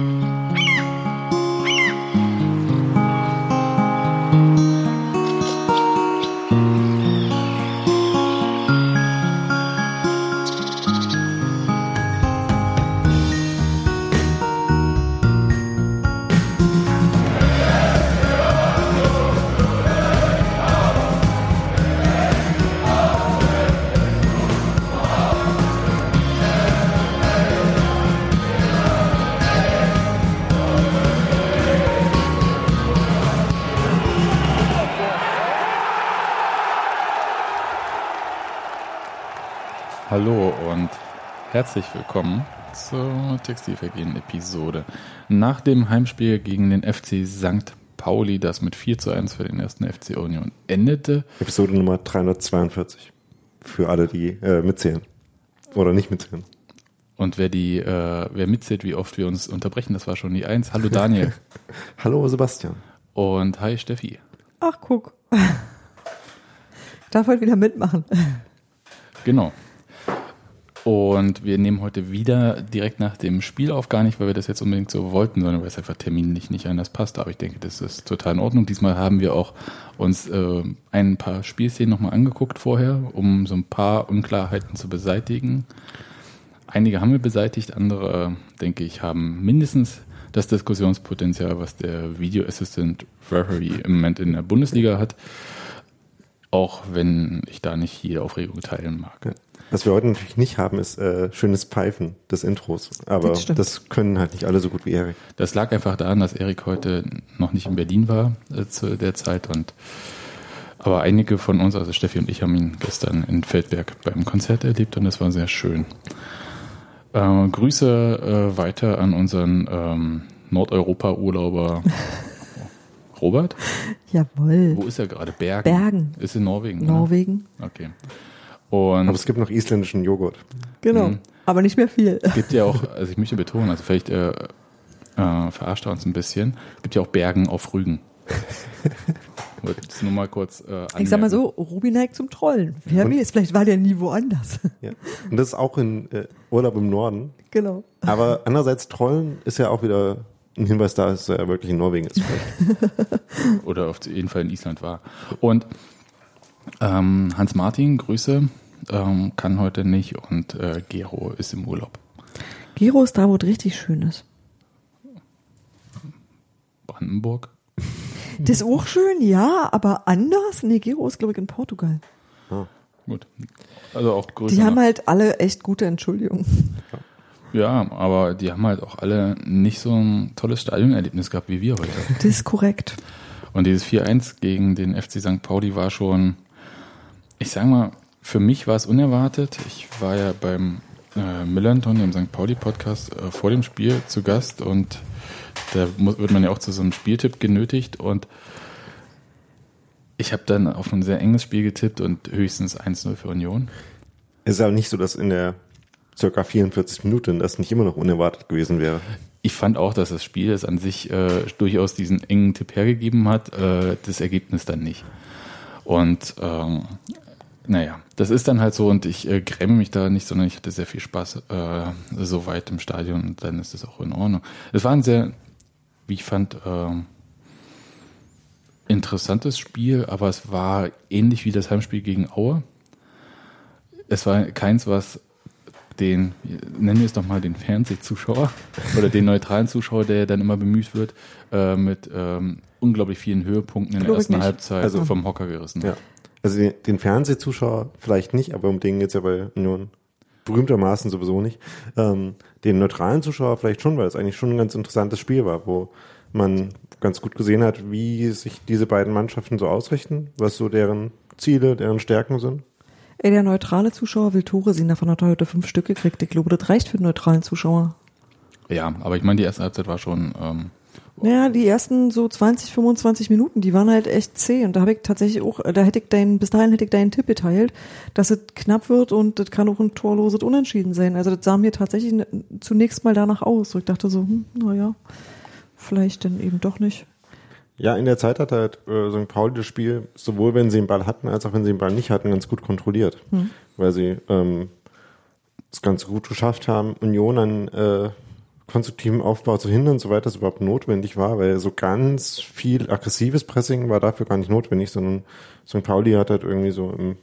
Hallo herzlich willkommen zur Textilvergehen-Episode. Nach dem Heimspiel gegen den FC St. Pauli, das mit 4 zu 1 für den ersten FC Union endete. Episode Nummer 342. Für alle, die äh, mitzählen. Oder nicht mitzählen. Und wer die, äh, wer mitzählt, wie oft wir uns unterbrechen, das war schon die 1. Hallo Daniel. Hallo Sebastian. Und hi Steffi. Ach, guck. Darf heute wieder mitmachen. Genau. Und wir nehmen heute wieder direkt nach dem Spiel auf, gar nicht, weil wir das jetzt unbedingt so wollten, sondern weil es einfach terminlich nicht anders passt. Aber ich denke, das ist total in Ordnung. Diesmal haben wir auch uns äh, ein paar Spielszenen nochmal angeguckt vorher, um so ein paar Unklarheiten zu beseitigen. Einige haben wir beseitigt, andere, denke ich, haben mindestens das Diskussionspotenzial, was der Video Assistant Referee im Moment in der Bundesliga hat. Auch wenn ich da nicht jede Aufregung teilen mag. Was wir heute natürlich nicht haben, ist äh, schönes Pfeifen des Intros. Aber Das das, können halt nicht alle so gut wie Erik. Das lag einfach daran, dass Erik heute noch nicht in Berlin war äh, zu der Zeit und aber einige von uns, also Steffi und ich, haben ihn gestern in Feldberg beim Konzert erlebt und das war sehr schön. Äh, Grüße äh, weiter an unseren ähm, Nordeuropa-Urlauber Robert. Jawohl. Wo ist er gerade? Bergen. Bergen. Ist in Norwegen. Norwegen. Okay. Und Aber es gibt noch isländischen Joghurt. Genau. Mhm. Aber nicht mehr viel. Es gibt ja auch, also ich möchte betonen, also vielleicht äh, äh, verarscht er uns ein bisschen, es gibt ja auch Bergen auf Rügen. Nur mal kurz äh, Ich sag mal so, Ruby neigt zum Trollen. Wer Und- weiß, vielleicht war der nie woanders. Ja. Und das ist auch in äh, Urlaub im Norden. genau. Aber andererseits Trollen ist ja auch wieder ein Hinweis da, dass er wirklich in Norwegen ist. Oder auf jeden Fall in Island war. Und ähm, Hans-Martin, Grüße, ähm, kann heute nicht und äh, Gero ist im Urlaub. Giro ist da, wo es richtig schön ist. Brandenburg. Das ist auch schön, ja, aber anders? Nee, Giro ist, glaube ich, in Portugal. Gut. Also auch Grüße. Die haben nach- halt alle echt gute Entschuldigungen. ja, aber die haben halt auch alle nicht so ein tolles Stadionerlebnis gehabt wie wir heute. Das ist korrekt. Und dieses 4-1 gegen den FC St. Pauli war schon, ich sag mal, für mich war es unerwartet. Ich war ja beim äh, Millanton, dem St. Pauli-Podcast, äh, vor dem Spiel zu Gast und da muss, wird man ja auch zu so einem Spieltipp genötigt und ich habe dann auf ein sehr enges Spiel getippt und höchstens 1-0 für Union. Es ist aber nicht so, dass in der circa 44 Minuten das nicht immer noch unerwartet gewesen wäre. Ich fand auch, dass das Spiel es an sich äh, durchaus diesen engen Tipp hergegeben hat, äh, das Ergebnis dann nicht. Und ähm, naja, das ist dann halt so und ich äh, gräme mich da nicht, sondern ich hatte sehr viel Spaß äh, so weit im Stadion und dann ist es auch in Ordnung. Es war ein sehr, wie ich fand, ähm, interessantes Spiel, aber es war ähnlich wie das Heimspiel gegen Aue. Es war keins, was den, nennen wir es doch mal den Fernsehzuschauer oder den neutralen Zuschauer, der dann immer bemüht wird, äh, mit ähm, unglaublich vielen Höhepunkten in der Glaub ich ersten. Halbzeit Also- vom Hocker gerissen. Ja. Also den, den Fernsehzuschauer vielleicht nicht, aber um den geht's ja bei Union berühmtermaßen sowieso nicht. Ähm, den neutralen Zuschauer vielleicht schon, weil es eigentlich schon ein ganz interessantes Spiel war, wo man ganz gut gesehen hat, wie sich diese beiden Mannschaften so ausrichten, was so deren Ziele, deren Stärken sind. Ey, der neutrale Zuschauer will Tore sehen, davon hat er heute fünf Stück gekriegt. Ich glaube, das reicht für den neutralen Zuschauer. Ja, aber ich meine, die erste Halbzeit war schon, ähm, Naja, die ersten so 20, 25 Minuten, die waren halt echt zäh. Und da habe ich tatsächlich auch, da hätte ich deinen, bis dahin hätte ich deinen Tipp geteilt, dass es knapp wird und das kann auch ein torloses Unentschieden sein. Also das sah mir tatsächlich zunächst mal danach aus. Und ich dachte so, hm, naja, vielleicht dann eben doch nicht. Ja, in der Zeit hat halt äh, St. Pauli das Spiel, sowohl wenn sie den Ball hatten, als auch wenn sie den Ball nicht hatten, ganz gut kontrolliert. Weil sie ähm, es ganz gut geschafft haben, Union an äh, konstruktiven Aufbau zu hindern, soweit das überhaupt notwendig war, weil so ganz viel aggressives Pressing war dafür gar nicht notwendig, sondern St. Pauli hat halt irgendwie so im,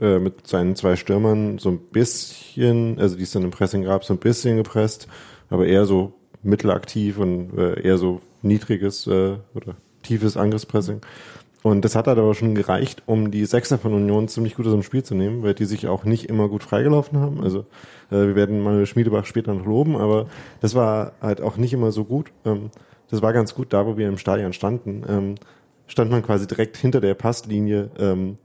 äh, mit seinen zwei Stürmern so ein bisschen, also die es dann im Pressing gab, so ein bisschen gepresst, aber eher so mittelaktiv und äh, eher so niedriges äh, oder tiefes Angriffspressing. Und das hat halt aber schon gereicht, um die Sechser von Union ziemlich gut aus dem Spiel zu nehmen, weil die sich auch nicht immer gut freigelaufen haben. Also äh, wir werden Manuel Schmiedebach später noch loben, aber das war halt auch nicht immer so gut. Ähm, das war ganz gut, da wo wir im Stadion standen, ähm, stand man quasi direkt hinter der Passlinie ähm,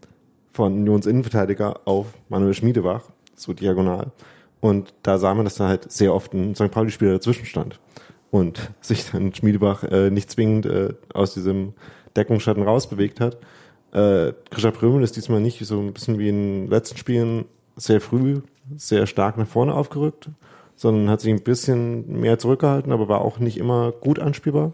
von Unions Innenverteidiger auf Manuel Schmiedebach, so diagonal. Und da sah man, dass da halt sehr oft ein St. Pauli-Spieler dazwischen stand und sich dann Schmiedebach äh, nicht zwingend äh, aus diesem Deckungsschatten rausbewegt hat. Äh, Grisha Prömel ist diesmal nicht so ein bisschen wie in den letzten Spielen sehr früh, sehr stark nach vorne aufgerückt, sondern hat sich ein bisschen mehr zurückgehalten, aber war auch nicht immer gut anspielbar.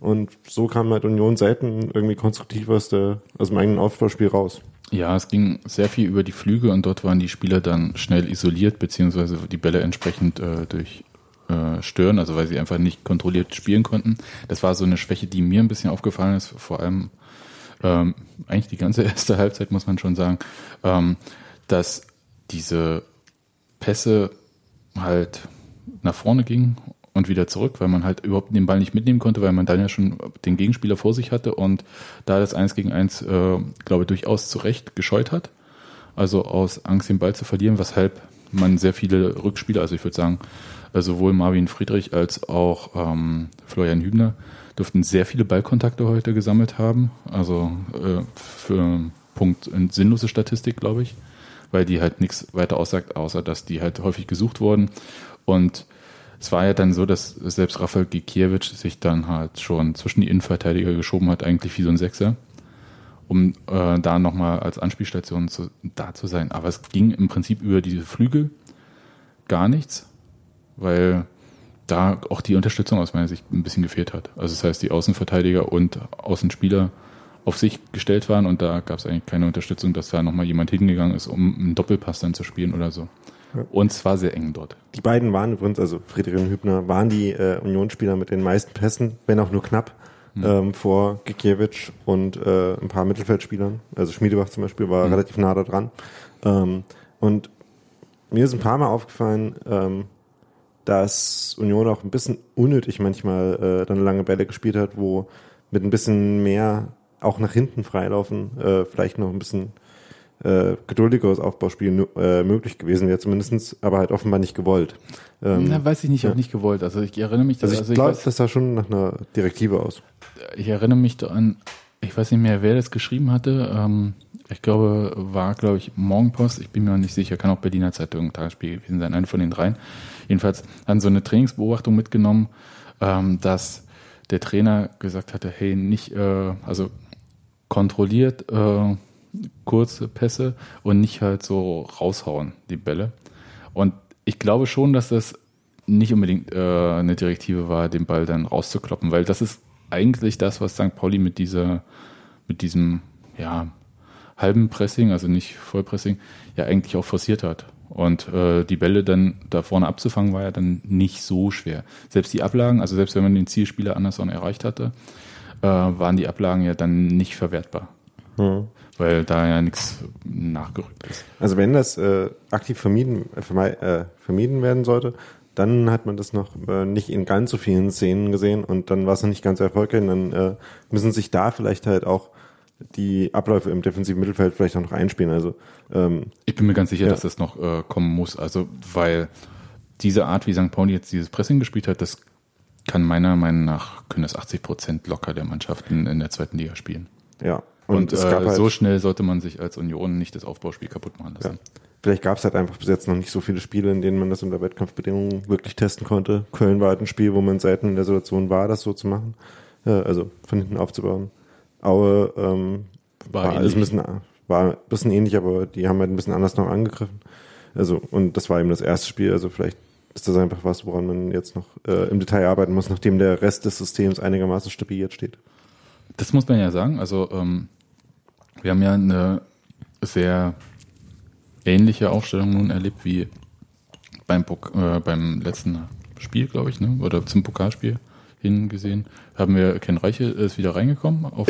Und so kam halt Union selten irgendwie konstruktiv aus, der, aus dem eigenen Aufbauspiel raus. Ja, es ging sehr viel über die Flüge und dort waren die Spieler dann schnell isoliert, beziehungsweise die Bälle entsprechend äh, durch äh, stören, also weil sie einfach nicht kontrolliert spielen konnten. Das war so eine Schwäche, die mir ein bisschen aufgefallen ist, vor allem ähm, eigentlich die ganze erste Halbzeit, muss man schon sagen, ähm, dass diese Pässe halt nach vorne gingen und wieder zurück, weil man halt überhaupt den Ball nicht mitnehmen konnte, weil man dann ja schon den Gegenspieler vor sich hatte und da das eins gegen eins, äh, glaube ich, durchaus zu Recht gescheut hat. Also aus Angst, den Ball zu verlieren, weshalb man sehr viele Rückspieler, also ich würde sagen, äh, sowohl Marvin Friedrich als auch ähm, Florian Hübner dürften sehr viele Ballkontakte heute gesammelt haben. Also äh, für Punkt sinnlose Statistik, glaube ich, weil die halt nichts weiter aussagt, außer dass die halt häufig gesucht wurden. Und es war ja dann so, dass selbst Rafael Gikiewicz sich dann halt schon zwischen die Innenverteidiger geschoben hat, eigentlich wie so ein Sechser, um äh, da nochmal als Anspielstation zu, da zu sein. Aber es ging im Prinzip über diese Flügel gar nichts, weil da auch die Unterstützung aus meiner Sicht ein bisschen gefehlt hat. Also das heißt, die Außenverteidiger und Außenspieler auf sich gestellt waren und da gab es eigentlich keine Unterstützung, dass da nochmal jemand hingegangen ist, um einen Doppelpass dann zu spielen oder so. Und es war sehr eng dort. Die beiden waren übrigens, also Friedrich und Hübner, waren die äh, Unionsspieler mit den meisten Pässen, wenn auch nur knapp, mhm. ähm, vor Gikiewicz und äh, ein paar Mittelfeldspielern. Also Schmiedebach zum Beispiel war mhm. relativ nah da dran. Ähm, und mir ist ein paar Mal aufgefallen, ähm, dass Union auch ein bisschen unnötig manchmal äh, dann lange Bälle gespielt hat, wo mit ein bisschen mehr auch nach hinten freilaufen äh, vielleicht noch ein bisschen äh, geduldigeres Aufbauspiel äh, möglich gewesen wäre, zumindestens, aber halt offenbar nicht gewollt. Ähm, Na, weiß ich nicht, ja. auch nicht gewollt. Also ich erinnere mich, dass, also ich, also ich glaube, das sah schon nach einer Direktive aus. Ich erinnere mich an, ich weiß nicht mehr, wer das geschrieben hatte. Ähm, ich glaube, war, glaube ich, Morgenpost. Ich bin mir nicht sicher, kann auch Berliner Zeitung, Tagesspiel gewesen sein, eine von den dreien. Jedenfalls haben so eine Trainingsbeobachtung mitgenommen, ähm, dass der Trainer gesagt hatte, hey, nicht, äh, also kontrolliert äh, kurze Pässe und nicht halt so raushauen, die Bälle. Und ich glaube schon, dass das nicht unbedingt äh, eine Direktive war, den Ball dann rauszukloppen, weil das ist eigentlich das, was St. Pauli mit dieser, mit diesem, ja, halben Pressing, also nicht Vollpressing, ja eigentlich auch forciert hat. Und äh, die Bälle dann da vorne abzufangen, war ja dann nicht so schwer. Selbst die Ablagen, also selbst wenn man den Zielspieler Anderson erreicht hatte, äh, waren die Ablagen ja dann nicht verwertbar. Mhm. Weil da ja nichts nachgerückt ist. Also wenn das äh, aktiv vermieden, äh, vermieden werden sollte, dann hat man das noch äh, nicht in ganz so vielen Szenen gesehen und dann war es noch nicht ganz erfolgreich. Dann äh, müssen sich da vielleicht halt auch die Abläufe im defensiven Mittelfeld vielleicht auch noch einspielen. Also ähm, ich bin mir ganz sicher, ja. dass das noch äh, kommen muss. Also weil diese Art, wie St. Pauli jetzt dieses Pressing gespielt hat, das kann meiner Meinung nach können das 80 Prozent locker der Mannschaften in der zweiten Liga spielen. Ja. Und, und äh, halt so schnell sollte man sich als Union nicht das Aufbauspiel kaputt machen lassen. Ja. Vielleicht gab es halt einfach bis jetzt noch nicht so viele Spiele, in denen man das unter Wettkampfbedingungen wirklich testen konnte. Köln war halt ein Spiel, wo man selten in der Situation war, das so zu machen. Äh, also von hinten aufzubauen. Aue ähm, war, war alles ein bisschen, war ein bisschen ähnlich, aber die haben halt ein bisschen anders noch angegriffen. Also, und das war eben das erste Spiel, also vielleicht ist das einfach was, woran man jetzt noch äh, im Detail arbeiten muss, nachdem der Rest des Systems einigermaßen stabil jetzt steht. Das muss man ja sagen. Also ähm, wir haben ja eine sehr ähnliche Aufstellung nun erlebt wie beim, äh, beim letzten Spiel, glaube ich, ne? oder zum Pokalspiel hingesehen, haben wir Ken Reiche ist wieder reingekommen auf,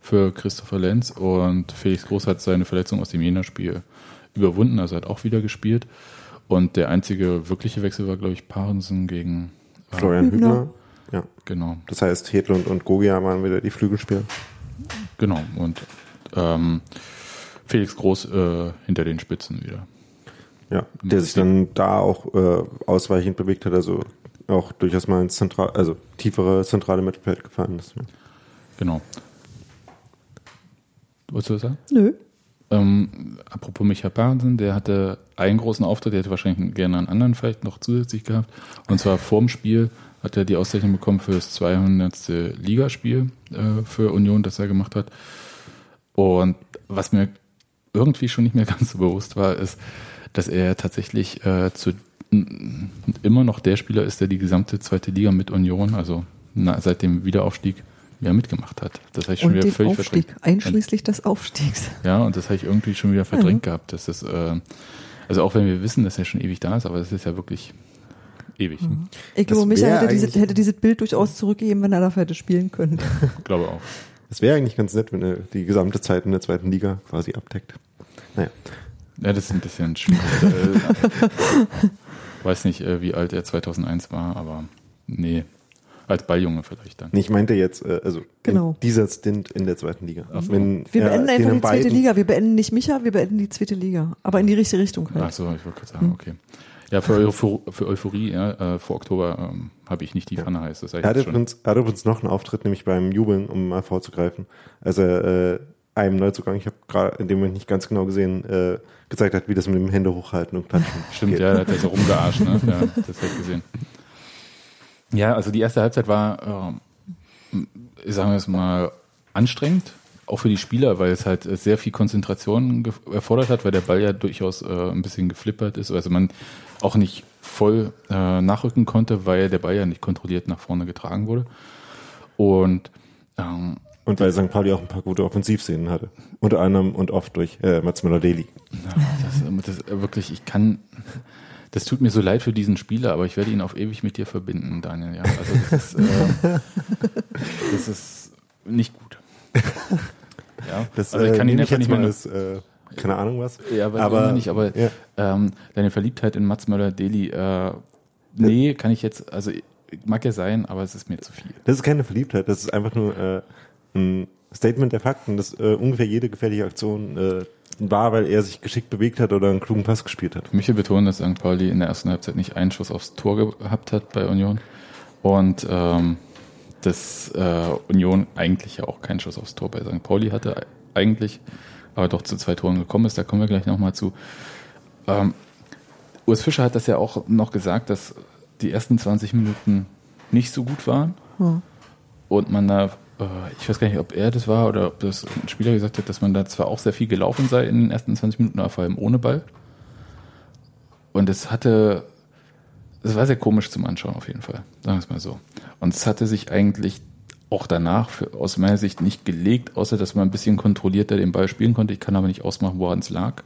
für Christopher Lenz und Felix Groß hat seine Verletzung aus dem Jena-Spiel überwunden, also hat auch wieder gespielt. Und der einzige wirkliche Wechsel war, glaube ich, Parensen gegen äh, Florian Hübner. Hübner. Ja. Genau. Das heißt, Hedlund und Gogia waren wieder die Flügelspieler. Genau. Und ähm, Felix Groß äh, hinter den Spitzen wieder. Ja, der sich dann da auch äh, ausweichend bewegt hat, also auch durchaus mal ins zentral, also tiefere zentrale Mittelfeld gefallen ist. Ja. Genau. Wolltest du das sagen? Nö. Ähm, apropos Micha Parensen, der hatte einen großen Auftritt, der hätte wahrscheinlich gerne einen anderen vielleicht noch zusätzlich gehabt. Und zwar vorm Spiel hat er die Auszeichnung bekommen für das 200. Ligaspiel äh, für Union, das er gemacht hat. Und was mir irgendwie schon nicht mehr ganz so bewusst war, ist, dass er tatsächlich äh, zu immer noch der Spieler ist, der die gesamte zweite Liga mit Union, also na, seit dem Wiederaufstieg, ja mitgemacht hat. Das habe ich schon und wieder völlig Aufstieg, verdrängt. Einschließlich des Aufstiegs. Ja, und das habe ich irgendwie schon wieder verdrängt ja. gehabt. Das ist, äh, also auch wenn wir wissen, dass er schon ewig da ist, aber das ist ja wirklich ewig. Mhm. Ich glaube, Michael hätte, diese, hätte dieses Bild durchaus zurückgegeben, wenn er dafür hätte spielen können. glaube auch. Es wäre eigentlich ganz nett, wenn er die gesamte Zeit in der zweiten Liga quasi abdeckt. Naja. Ja, das ist ein bisschen schwierig. Weiß nicht, äh, wie alt er 2001 war, aber nee, als Balljunge vielleicht dann. Ich meinte jetzt, äh, also genau. dieser Stint in der zweiten Liga. So. Wenn, wir beenden äh, einfach die zweite Liga. Wir beenden nicht Micha, wir beenden die zweite Liga. Aber in die richtige Richtung halt. Ach so, ich wollte gerade sagen, hm. okay. Ja, für, Euphor für Euphorie, ja, äh, vor Oktober ähm, habe ich nicht die Pfanne heiß. Das er, übrigens, er hatte übrigens noch einen Auftritt, nämlich beim Jubeln, um mal vorzugreifen. Also äh, einem Neuzugang, ich habe gerade in dem Moment nicht ganz genau gesehen, äh, gezeigt hat, wie das mit dem Hände hochhalten und klatschen. Stimmt, geht. ja, da hat er so rumgearscht, ne? Ja, das habe ich gesehen. Ja, also die erste Halbzeit war, äh, sagen wir es mal, anstrengend, auch für die Spieler, weil es halt sehr viel Konzentration erfordert hat, weil der Ball ja durchaus äh, ein bisschen geflippert ist, also man auch nicht voll äh, nachrücken konnte, weil der Ball ja nicht kontrolliert nach vorne getragen wurde. Und ähm, und weil St. Pauli auch ein paar gute Offensivszenen hatte. Unter anderem und oft durch äh, Mats Müller-Deli. Das, das, wirklich, ich kann, das tut mir so leid für diesen Spieler, aber ich werde ihn auf ewig mit dir verbinden, Daniel. Ja, also das ist, äh, das ist nicht gut. Ja, das, also ich kann äh, ihn einfach nicht mehr. Das, äh, keine Ahnung was. Ja, weiß aber nicht, aber ja. ähm, deine Verliebtheit in Mats Möller-Deli, äh, nee, kann ich jetzt, also mag ja sein, aber es ist mir zu viel. Das ist keine Verliebtheit, das ist einfach nur äh, ein Statement der Fakten, dass äh, ungefähr jede gefährliche Aktion äh, war, weil er sich geschickt bewegt hat oder einen klugen Pass gespielt hat. Ich möchte betonen, dass St. Pauli in der ersten Halbzeit nicht einen Schuss aufs Tor gehabt hat bei Union und ähm, dass äh, Union eigentlich ja auch keinen Schuss aufs Tor bei St. Pauli hatte eigentlich, aber doch zu zwei Toren gekommen ist. Da kommen wir gleich nochmal zu. Ähm, Urs Fischer hat das ja auch noch gesagt, dass die ersten 20 Minuten nicht so gut waren hm. und man da äh, ich weiß gar nicht, ob er das war oder ob das ein Spieler gesagt hat, dass man da zwar auch sehr viel gelaufen sei in den ersten 20 Minuten, aber vor allem ohne Ball. Und es hatte, es war sehr komisch zum Anschauen auf jeden Fall, sagen wir es mal so. Und es hatte sich eigentlich auch danach für, aus meiner Sicht nicht gelegt, außer dass man ein bisschen kontrollierter den Ball spielen konnte. Ich kann aber nicht ausmachen, woran es lag.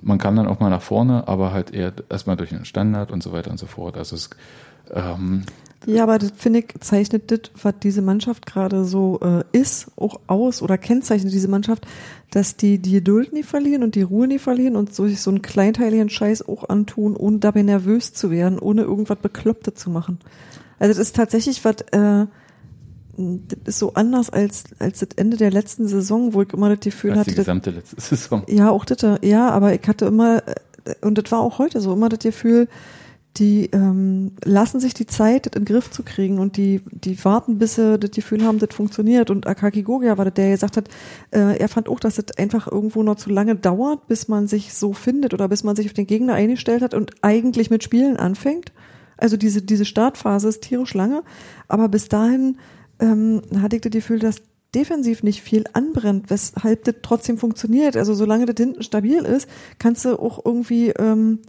Man kam dann auch mal nach vorne, aber halt eher erstmal durch den Standard und so weiter und so fort. Also es ähm, ja, aber das finde ich zeichnet das, was diese Mannschaft gerade so äh, ist, auch aus oder kennzeichnet diese Mannschaft, dass die die Geduld nie verlieren und die Ruhe nie verlieren und so sich so einen kleinteiligen Scheiß auch antun, ohne dabei nervös zu werden, ohne irgendwas Bekloppte zu machen. Also das ist tatsächlich was, äh, das ist so anders als als das Ende der letzten Saison, wo ich immer das Gefühl als hatte. Die gesamte das, letzte Saison. Ja, auch das, ja, aber ich hatte immer, äh, und das war auch heute so, immer das Gefühl, die ähm, lassen sich die Zeit, das in den Griff zu kriegen und die, die warten, bis sie das Gefühl haben, das funktioniert. Und Akaki Gogia war das, der gesagt hat, äh, er fand auch, dass das einfach irgendwo noch zu lange dauert, bis man sich so findet oder bis man sich auf den Gegner eingestellt hat und eigentlich mit Spielen anfängt. Also diese, diese Startphase ist tierisch lange, aber bis dahin ähm, hatte ich das Gefühl, dass defensiv nicht viel anbrennt, weshalb das trotzdem funktioniert. Also solange das hinten stabil ist, kannst du auch irgendwie ähm,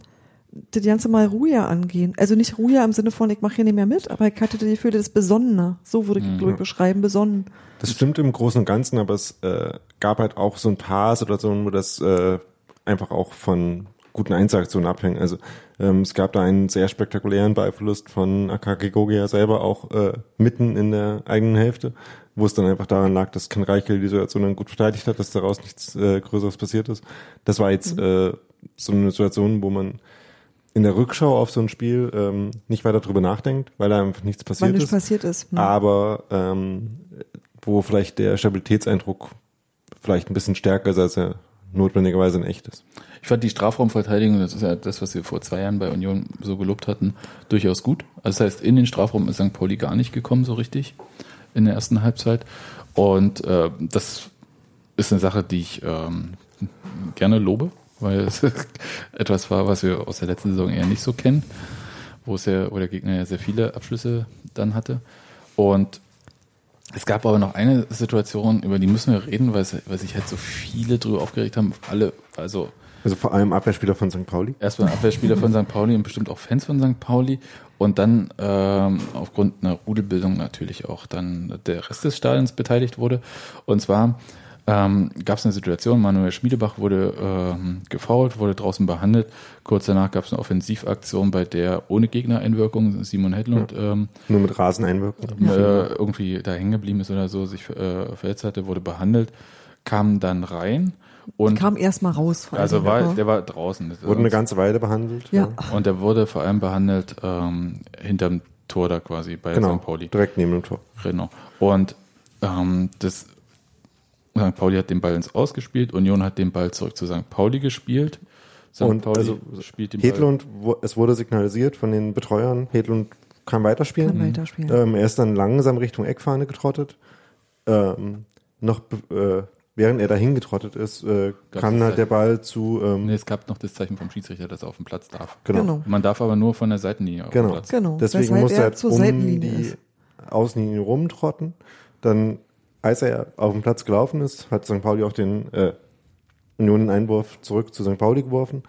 das Ganze mal ruhiger angehen. Also nicht ruhiger im Sinne von, ich mache hier nicht mehr mit, aber ich hatte das Gefühl, das ist besonnener. So würde ich, mhm. glaube ich, beschreiben, besonnen. Das stimmt im Großen und Ganzen, aber es äh, gab halt auch so ein paar Situationen, wo das äh, einfach auch von guten Einzelaktionen abhängen. Also ähm, es gab da einen sehr spektakulären Ballverlust von Akaki Gogia selber auch äh, mitten in der eigenen Hälfte, wo es dann einfach daran lag, dass Ken Reichel die Situation dann gut verteidigt hat, dass daraus nichts äh, Größeres passiert ist. Das war jetzt äh, so eine Situation, wo man in der Rückschau auf so ein Spiel ähm, nicht weiter drüber nachdenkt, weil da einfach nichts passiert Weil nichts ist. passiert ist. Hm. Aber ähm, wo vielleicht der Stabilitätseindruck vielleicht ein bisschen stärker ist, als er notwendigerweise in echt ist. Ich fand die Strafraumverteidigung, das ist ja das, was wir vor zwei Jahren bei Union so gelobt hatten, durchaus gut. Also das heißt, in den Strafraum ist St. Pauli gar nicht gekommen so richtig in der ersten Halbzeit. Und äh, das ist eine Sache, die ich ähm, gerne lobe, weil es etwas war, was wir aus der letzten Saison eher nicht so kennen, wo es ja, wo der Gegner ja sehr viele Abschlüsse dann hatte. Und es gab aber noch eine Situation, über die müssen wir reden, weil, weil sich halt so viele drüber aufgeregt haben. Alle, also Also vor allem Abwehrspieler von St. Pauli. erstmal Abwehrspieler von St. Pauli und bestimmt auch Fans von St. Pauli und dann ähm, aufgrund einer Rudelbildung natürlich auch dann der Rest des Stadions beteiligt wurde. Und zwar ähm, gab es eine Situation, Manuel Schmiedebach wurde ähm, gefoult, wurde draußen behandelt. Kurz danach gab es eine Offensivaktion, bei der ohne Gegnereinwirkung Simon Hedlund ähm, Nur mit Rasen einwirken. äh, irgendwie da hängen geblieben ist oder so, sich äh, verletzt hatte, wurde behandelt, kam dann rein und Kam erst mal raus. vor also allem, war, ja. der war draußen. Wurde eine ganze Weile behandelt. Ja. Und der wurde vor allem behandelt ähm, hinterm Tor da quasi bei Genau. St. Pauli. Direkt neben dem Tor. Genau. Und ähm, das St. Pauli hat den Ball ins Ausgespielt, Union hat den Ball zurück zu St. Pauli gespielt. St. Und Pauli also spielt den Ball. Hedlund, wo- es wurde signalisiert von den Betreuern, Hedlund kann weiterspielen. Kann weiterspielen. Ähm, er ist dann langsam Richtung Eckfahne getrottet. Ähm, noch äh, während er dahin getrottet ist, äh, kam halt der? Ball zu ähm, Nee, es gab noch das Zeichen vom Schiedsrichter, dass er auf dem Platz darf. genau. Genau. Man darf aber nur von der Seitenlinie auf Genau. den Platz. Genau. Deswegen weshalb musste er er halt zur um Seitenlinie die ist. Außenlinie rumtrotten. Dann, als er auf den Platz gelaufen ist, hat St. Pauli auch den äh, Union-Einwurf zurück zu St. Pauli geworfen.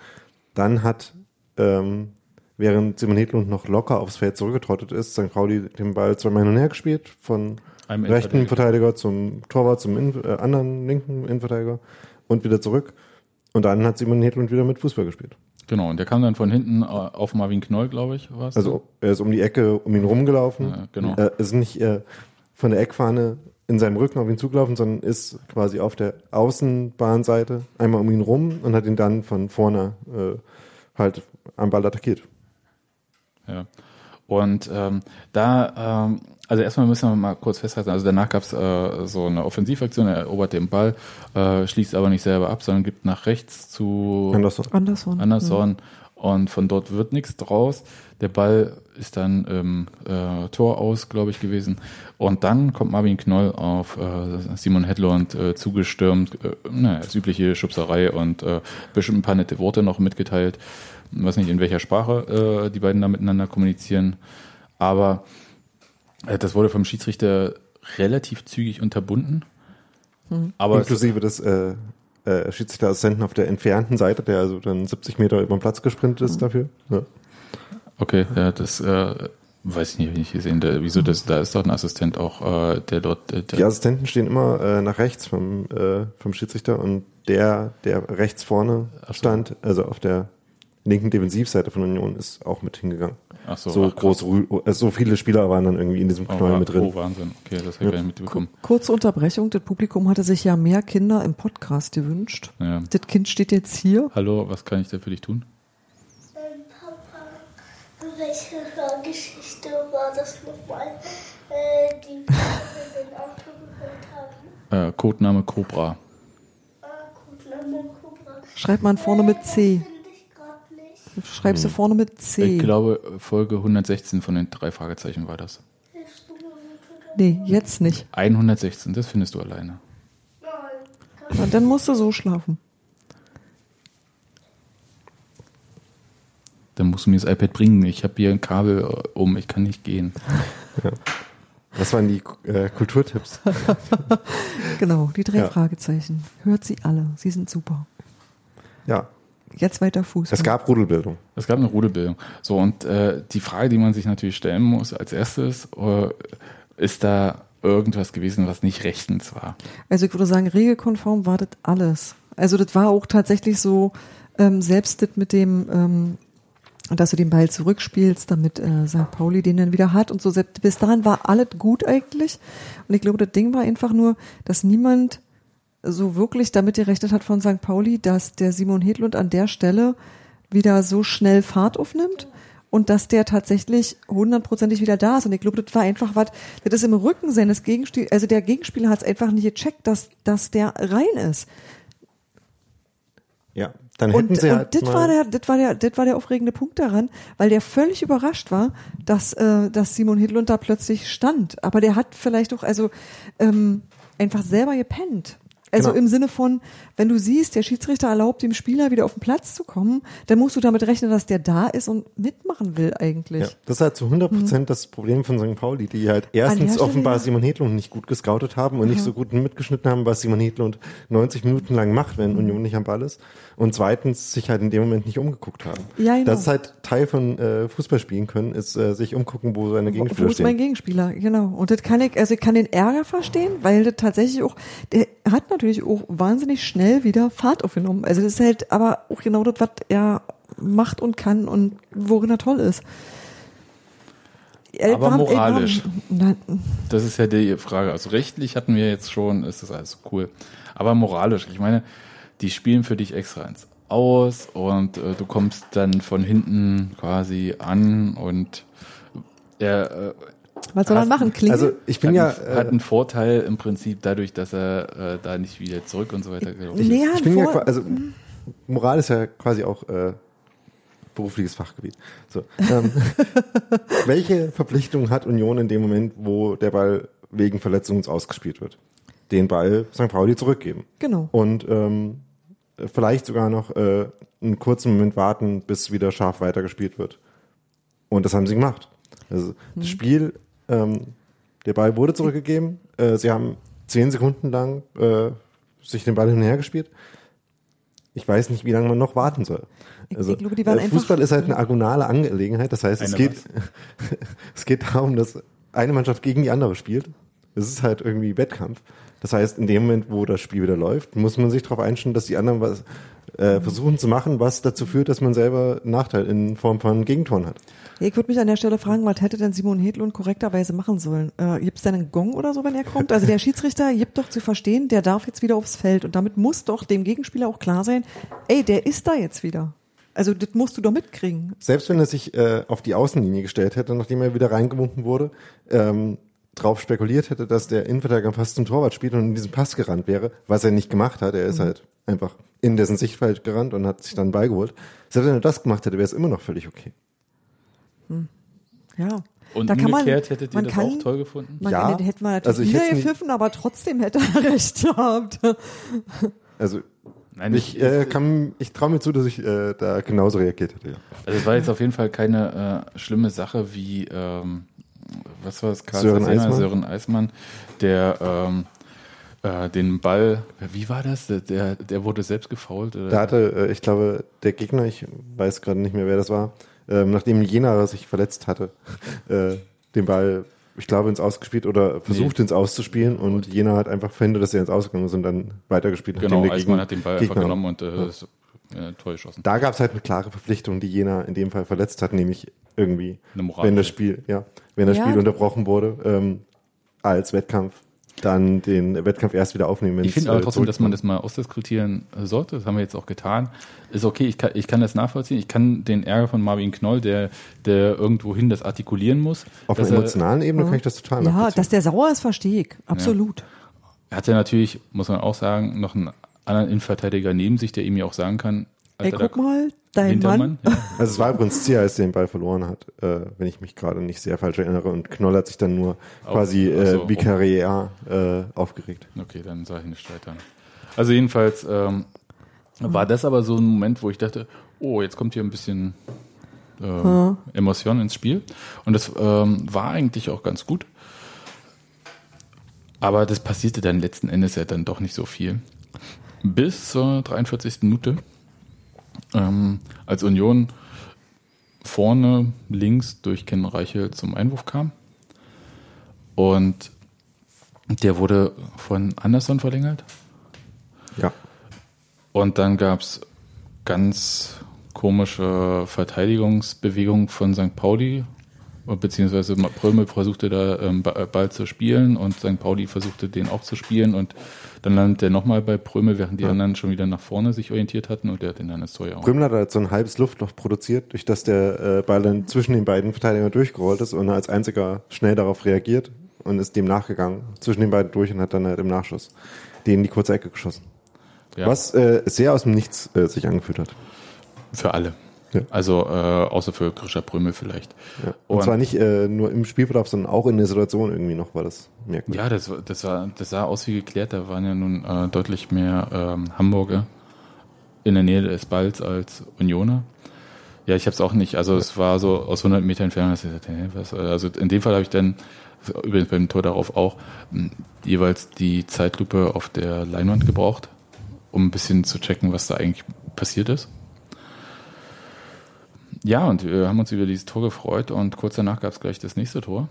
Dann hat, ähm, während Simon Hedlund noch locker aufs Feld zurückgetrottet ist, St. Pauli den Ball zweimal hin und her gespielt, von Einem rechten. Verteidiger zum Torwart, zum Innen, äh, anderen linken Innenverteidiger und wieder zurück. Und dann hat Simon Hedlund wieder mit Fußball gespielt. Genau, und der kam dann von hinten äh, auf Marvin Knoll, glaube ich, war. Also er ist um die Ecke um ihn rumgelaufen. Ja, genau. Er ist nicht äh, von der Eckfahne in seinem Rücken auf ihn zugelaufen, sondern ist quasi auf der Außenbahnseite einmal um ihn rum und hat ihn dann von vorne äh, halt am Ball attackiert. Ja. Und ähm, da, ähm, also erstmal müssen wir mal kurz festhalten, also danach gab es äh, so eine Offensivaktion, er erobert den Ball, äh, schließt aber nicht selber ab, sondern gibt nach rechts zu Anderson. Anderson. Anderson und von dort wird nichts draus. Der Ball ist dann im äh, Tor aus, glaube ich, gewesen. Und dann kommt Marvin Knoll auf äh, Simon Hedlund äh, zugestürmt. Äh, naja, das übliche Schubserei und äh, bestimmt ein paar nette Worte noch mitgeteilt. Ich weiß nicht, in welcher Sprache äh, die beiden da miteinander kommunizieren. Aber äh, das wurde vom Schiedsrichter relativ zügig unterbunden. Aber es- Inklusive des äh, äh, Schiedsrichterassistenten auf der entfernten Seite, der also dann 70 Meter über den Platz gesprintet ist dafür. Ja. Okay, ja, das äh, weiß ich nicht, hab ich nicht gesehen. Da, wieso das? Da ist doch ein Assistent auch, äh, der dort. Äh, Die der, Assistenten stehen immer äh, nach rechts vom, äh, vom Schiedsrichter und der, der rechts vorne so. stand, also auf der linken Defensivseite von Union, ist auch mit hingegangen. ach so, So, ach, groß, äh, so viele Spieler waren dann irgendwie in diesem Oh, Knäuel wa- mit drin. oh, Wahnsinn. Okay, das habe ich gar nicht mitbekommen. Kurze Unterbrechung. Das Publikum hatte sich ja mehr Kinder im Podcast gewünscht. Ja. Das Kind steht jetzt hier. Hallo, was kann ich denn für dich tun? Ähm, Papa, welche Geschichte war das nochmal, äh, die wir in dem Auto gehört haben? Äh, Codename Cobra. Ah, gut, Name Cobra. Schreibt man vorne mit C. Schreibst du vorne mit C. Ich glaube, Folge 116 von den drei Fragezeichen war das. Nee, jetzt nicht. 116, das findest du alleine. Nein. Na, dann musst du so schlafen. Dann musst du mir das iPad bringen. Ich habe hier ein Kabel äh, um, ich kann nicht gehen. Das waren die äh, Kulturtipps. Genau, die drei Ja. Fragezeichen. Hört sie alle. Sie sind super. Ja, Jetzt weiter Fußball. es gab Rudelbildung. Es gab eine Rudelbildung. So, und äh, die Frage, die man sich natürlich stellen muss als erstes, äh, ist da irgendwas gewesen, was nicht rechtens war? Also ich würde sagen, regelkonform war das alles. Also das war auch tatsächlich so, ähm, selbst das mit dem, ähm, dass du den Ball zurückspielst, damit äh, St. Pauli den dann wieder hat und so. Selbst bis dahin war alles gut eigentlich. Und ich glaube, das Ding war einfach nur, dass niemand so wirklich damit gerechnet hat von St. Pauli, dass der Simon Hedlund an der Stelle wieder so schnell Fahrt aufnimmt und dass der tatsächlich hundertprozentig wieder da ist. Und ich glaube, das war einfach was, das ist im Rücken seines Gegenspielers, also der Gegenspieler hat es einfach nicht gecheckt, dass, dass der rein ist. Ja, dann hätten Und, sie und halt das war der, das war der, das war der aufregende Punkt daran, weil der völlig überrascht war, dass, äh, dass Simon Hedlund da plötzlich stand. Aber der hat vielleicht auch, also, ähm, einfach selber gepennt. Also Genau. im Sinne von, wenn du siehst, der Schiedsrichter erlaubt dem Spieler wieder auf den Platz zu kommen, dann musst du damit rechnen, dass der da ist und mitmachen will eigentlich. Ja, das ist halt zu 100 Prozent das Problem von St. Pauli, die halt erstens Stelle, offenbar ja. Simon Hedlund nicht gut gescoutet haben und nicht so gut mitgeschnitten haben, was Simon Hedlund 90 Minuten lang macht, wenn Mhm. Union nicht am Ball ist. Und zweitens sich halt in dem Moment nicht umgeguckt haben. Ja, genau. Das ist halt Teil von äh, Fußball spielen können, ist äh, sich umgucken, wo seine Gegenspieler wo ist mein stehen. Gegenspieler? Genau. Und das kann ich, also ich kann den Ärger verstehen, weil das tatsächlich auch, der hat natürlich auch wahnsinnig schnell wieder Fahrt aufgenommen. Also das ist halt aber auch genau das, was er macht und kann und worin er toll ist. Aber äh, moralisch. war- na, Das ist ja die Frage. Also rechtlich hatten wir jetzt schon, ist das alles cool. Aber moralisch, ich meine, die spielen für dich extra eins aus und äh, du kommst dann von hinten quasi an und er äh, Was soll Hast- machen? Klingeln? Also ich bin hat, ja, einen, hat äh, einen Vorteil im Prinzip dadurch, dass er äh, da nicht wieder zurück und so weiter. nee, ich bin ja, also Moral ist ja quasi auch äh, berufliches Fachgebiet. So, ähm, welche Verpflichtung hat Union in dem Moment, wo der Ball wegen Verletzung ins Ausgespielt wird? Den Ball St. Pauli zurückgeben. Genau. Und ähm, vielleicht sogar noch äh, einen kurzen Moment warten, bis wieder scharf weitergespielt wird. Und das haben sie gemacht. Also das Spiel, ähm, der Ball wurde zurückgegeben. Äh, sie haben zehn Sekunden lang äh, sich den Ball hin und her gespielt. Ich weiß nicht, wie lange man noch warten soll. Also ich glaube, die waren äh, Fußball ist halt eine agonale Angelegenheit. Das heißt, es geht, es geht darum, dass eine Mannschaft gegen die andere spielt. Es ist halt irgendwie Wettkampf. Das heißt, in dem Moment, wo das Spiel wieder läuft, muss man sich darauf einstellen, dass die anderen was äh, versuchen zu machen, was dazu führt, dass man selber einen Nachteil in Form von Gegentoren hat. Ich würde mich an der Stelle fragen, was hätte denn Simon Hedlund korrekterweise machen sollen? Äh, gibt es denn einen Gong oder so, wenn er kommt? Also der Schiedsrichter gibt doch zu verstehen, der darf jetzt wieder aufs Feld und damit muss doch dem Gegenspieler auch klar sein, ey, der ist da jetzt wieder. Also das musst du doch mitkriegen. Selbst wenn er sich äh, auf die Außenlinie gestellt hätte, nachdem er wieder reingewunken wurde, ähm, drauf spekuliert hätte, dass der Innenverteidiger fast zum Torwart spielt und in diesen Pass gerannt wäre, was er nicht gemacht hat. Er ist halt einfach in dessen Sichtfeld gerannt und hat sich dann einen Ball geholt. Selbst wenn er das gemacht hätte, wäre es immer noch völlig okay. Ja. Und da kann man, umgekehrt hättet ihr man das kann, auch toll gefunden? Man Ja, kann, den hätte man natürlich also ich wieder gepfiffen, aber trotzdem hätte er recht gehabt. Also Nein, ich äh, kann, ich traue mir zu, dass ich äh, da genauso reagiert hätte. Ja. Also es war jetzt auf jeden Fall keine äh, schlimme Sache wie, ähm, was war es, Karl Sören Eismann? Sören Eismann, der ähm, äh, den Ball, wie war das? Der, der, der wurde selbst gefault? Oder? Da hatte, äh, ich glaube, der Gegner, ich weiß gerade nicht mehr, wer das war, ähm, nachdem Jena sich verletzt hatte, äh, den Ball, ich glaube, ins Ausgespielt oder versucht ins Auszuspielen und Jena hat einfach verhindert, dass er ins Ausgegangen ist und dann weitergespielt, genau, der Eismann Gegner, hat den Ball einfach Gegner- genommen und äh, das, äh, Tor geschossen. Da gab es halt eine klare Verpflichtung, die Jena in dem Fall verletzt hat, nämlich irgendwie, wenn das Spiel, ja, wenn das Ja. Spiel unterbrochen wurde, ähm, als Wettkampf, dann den Wettkampf erst wieder aufnehmen. Ich finde aber äh, trotzdem, dass man das mal ausdiskutieren sollte. Das haben wir jetzt auch getan. Ist okay, ich kann, ich kann das nachvollziehen. Ich kann den Ärger von Marvin Knoll, der, der irgendwohin das artikulieren muss. Auf einer er- emotionalen Ebene kann ich das total Ja, nachvollziehen. dass der sauer ist, verstehe ich. Absolut. Er hat ja natürlich, muss man auch sagen, noch einen anderen Innenverteidiger neben sich, der ihm ja auch sagen kann, Ey, Alter, guck mal, dein Hintermann, Mann. ja. Also es war übrigens Zier, als der den Ball verloren hat, äh, wenn ich mich gerade nicht sehr falsch erinnere. Und Knoll hat sich dann nur Auf- quasi äh, auf- vikariär äh, aufgeregt. Okay, dann sage ich nicht weiter. Also jedenfalls ähm, war das aber so ein Moment, wo ich dachte, oh, jetzt kommt hier ein bisschen ähm, Emotion ins Spiel. Und das ähm, war eigentlich auch ganz gut. Aber das passierte dann letzten Endes ja dann doch nicht so viel. Bis zur 43. Minute, ähm, als Union vorne links durch Ken Reichel zum Einwurf kam. Und der wurde von Anderson verlängert. Ja. Und dann gab's ganz komische Verteidigungsbewegung von St. Pauli, beziehungsweise Prömel versuchte da ähm, Ball zu spielen und St. Pauli versuchte den auch zu spielen und dann landet er nochmal bei Prömel, während die ja. anderen schon wieder nach vorne sich orientiert hatten und der hat den dann ins Tor auch. Prömel hat halt so ein halbes Luftloch produziert, durch das der äh, Ball dann zwischen den beiden Verteidigern durchgerollt ist und als einziger schnell darauf reagiert und ist dem nachgegangen, zwischen den beiden durch und hat dann halt im Nachschuss den in die kurze Ecke geschossen. Ja. Was äh, sehr aus dem Nichts äh, sich angefühlt hat. Für alle. Ja. Also äh, außer für Grisha Brümmel vielleicht. Ja. Und, und, zwar nicht äh, nur im Spielverlauf, sondern auch in der Situation irgendwie noch war das merkwürdig. Ja, das, das, war, das sah aus wie geklärt. Da waren ja nun äh, deutlich mehr ähm, Hamburger in der Nähe des Balls als Unioner. Ja, ich habe es auch nicht. Also es war so aus 100 Metern Entfernung, dass ich dachte, hey, was? Also in dem Fall habe ich dann übrigens beim Tor darauf auch mh, jeweils die Zeitlupe auf der Leinwand gebraucht, um ein bisschen zu checken, was da eigentlich passiert ist. Ja, und wir haben uns über dieses Tor gefreut und kurz danach gab es gleich das nächste Tor.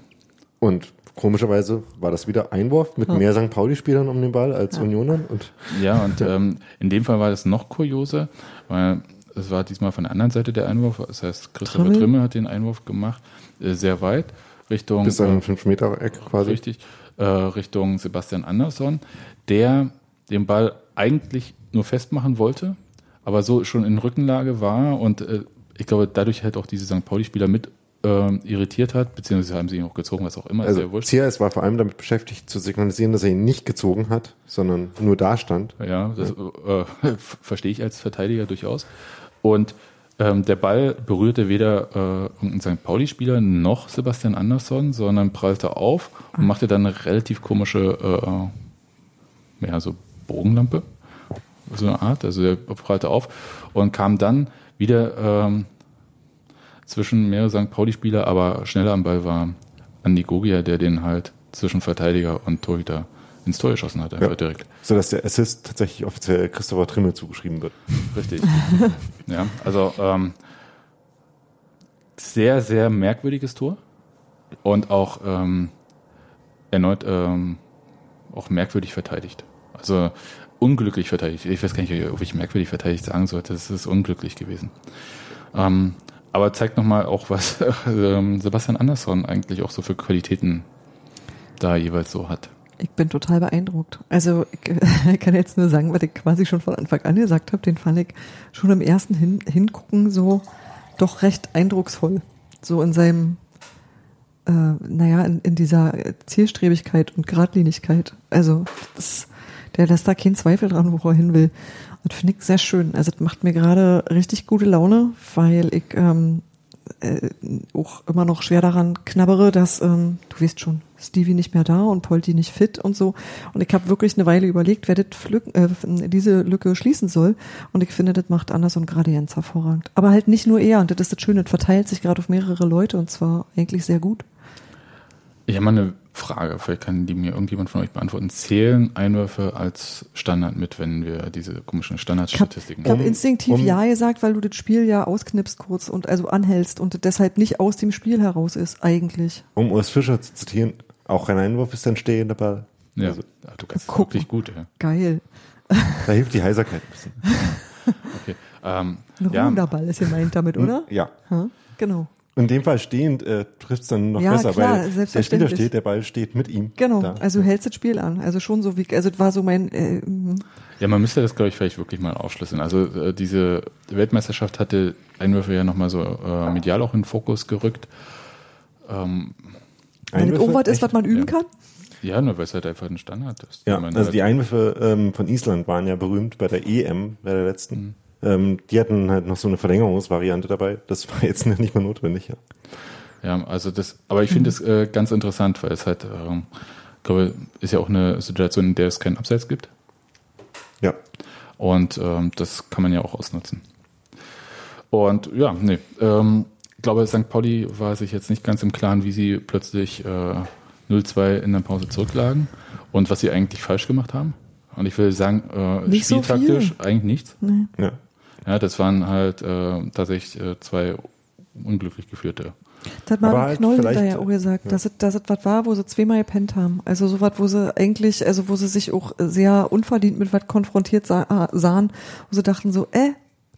Und komischerweise war das wieder Einwurf mit ja. mehr St. Pauli-Spielern um den Ball als ja. Unionern. Und ja, und ähm, in dem Fall war das noch kurioser, weil es war diesmal von der anderen Seite der Einwurf. Das heißt, Christopher Trimmel, Trimmel hat den Einwurf gemacht, äh, sehr weit, Richtung. Bis an 5 äh, Meter Eck quasi. Richtig, äh, Richtung Sebastian Andersson, der den Ball eigentlich nur festmachen wollte, aber so schon in Rückenlage war und äh, ich glaube, dadurch halt auch diese St. Pauli-Spieler mit ähm, irritiert hat, beziehungsweise haben sie ihn auch gezogen, was auch immer. Also CRS war vor allem damit beschäftigt zu signalisieren, dass er ihn nicht gezogen hat, sondern nur da stand. Ja, das äh, verstehe ich als Verteidiger durchaus. Und ähm, der Ball berührte weder äh, irgendeinen St. Pauli-Spieler noch Sebastian Andersson, sondern prallte auf und machte dann eine relativ komische, äh, ja, so Bogenlampe, so eine Art. Also der prallte auf und kam dann wieder ähm, zwischen mehrere St. Pauli-Spieler, aber schneller am Ball war Andi Gogia, der den halt zwischen Verteidiger und Torhüter ins Tor geschossen hat, einfach ja. direkt. So dass der Assist tatsächlich offiziell Christopher Trimmel zugeschrieben wird. Richtig. ja, also ähm, sehr, sehr merkwürdiges Tor und auch ähm, erneut ähm, auch merkwürdig verteidigt. Also unglücklich verteidigt. Ich weiß gar nicht, ob ich merkwürdig verteidigt sagen sollte. Es ist unglücklich gewesen. Ähm, aber zeigt nochmal auch, was ähm, Sebastian Andersson eigentlich auch so für Qualitäten da jeweils so hat. Ich bin total beeindruckt. Also ich kann jetzt nur sagen, was ich quasi schon von Anfang an gesagt habe, den fand ich schon im ersten Hin Hingucken so doch recht eindrucksvoll. So in seinem, äh, naja, in, in dieser Zielstrebigkeit und Gradlinigkeit. Also das der lässt da keinen Zweifel dran, wo er hin will. Und finde ich sehr schön. Also das macht mir gerade richtig gute Laune, weil ich ähm, äh, auch immer noch schwer daran knabbere, dass, ähm, du weißt schon, Stevie nicht mehr da und Polti nicht fit und so. Und ich habe wirklich eine Weile überlegt, wer das Lück, äh, diese Lücke schließen soll. Und ich finde, das macht Anders und gerade Jens hervorragend. Aber halt nicht nur er. Und das ist das Schöne, das verteilt sich gerade auf mehrere Leute und zwar eigentlich sehr gut. Ich habe mal eine Frage, vielleicht kann die mir irgendjemand von euch beantworten. Zählen Einwürfe als Standard mit, wenn wir diese komischen Standardstatistiken Ich habe hab instinktiv um, ja gesagt, weil du das Spiel ja ausknipst kurz und also anhältst und deshalb nicht aus dem Spiel heraus ist, eigentlich. Um Urs Fischer zu zitieren, auch ein Einwurf ist ein stehender Ball. Ja, also, du kannst Guck, wirklich gut. Ja. Geil. Da hilft die Heiserkeit ein bisschen. okay. Ähm, ein ja. Ruderball ist gemeint damit, hm? oder? Ja. Ha? Genau. In dem Fall stehend äh, trifft es dann noch ja, besser, klar, weil der Spieler steht, der Ball steht mit ihm. Genau, da. also hältst das Spiel an. Also schon so wie, also das war so mein. Äh, mhm. ja, man müsste das, glaube ich, vielleicht wirklich mal aufschlüsseln. Also äh, diese Weltmeisterschaft hatte Einwürfe ja nochmal so äh, medial auch in den Fokus gerückt. Ähm, Wenn es irgendwas ist, was man üben ja. kann? Ja, nur weil es halt einfach ein Standard ist. Ja, also halt die Einwürfe ähm, von Island waren ja berühmt bei der EM, bei der letzten. Mhm. Ähm, die hatten halt noch so eine Verlängerungsvariante dabei. Das war jetzt nicht mehr notwendig. Ja, ja also das, aber ich finde es äh, ganz interessant, weil es halt, ähm, glaube, ist ja auch eine Situation, in der es keinen Abseits gibt. Ja. Und ähm, das kann man ja auch ausnutzen. Und ja, nee, ähm, ich glaube, St. Pauli war sich jetzt nicht ganz im Klaren, wie sie plötzlich äh, 0-2 in der Pause zurücklagen und was sie eigentlich falsch gemacht haben. Und ich will sagen, äh, nicht spieltaktisch so eigentlich nichts. Nee. Ja. Ja, das waren halt äh, tatsächlich äh, zwei unglücklich geführte. Das hat Marvin halt Knoll hinterher auch gesagt, ja. dass, es, dass es was war, wo sie zweimal gepennt haben. Also so was, wo sie eigentlich, also wo sie sich auch sehr unverdient mit was konfrontiert sah, sahen, wo sie dachten so, äh,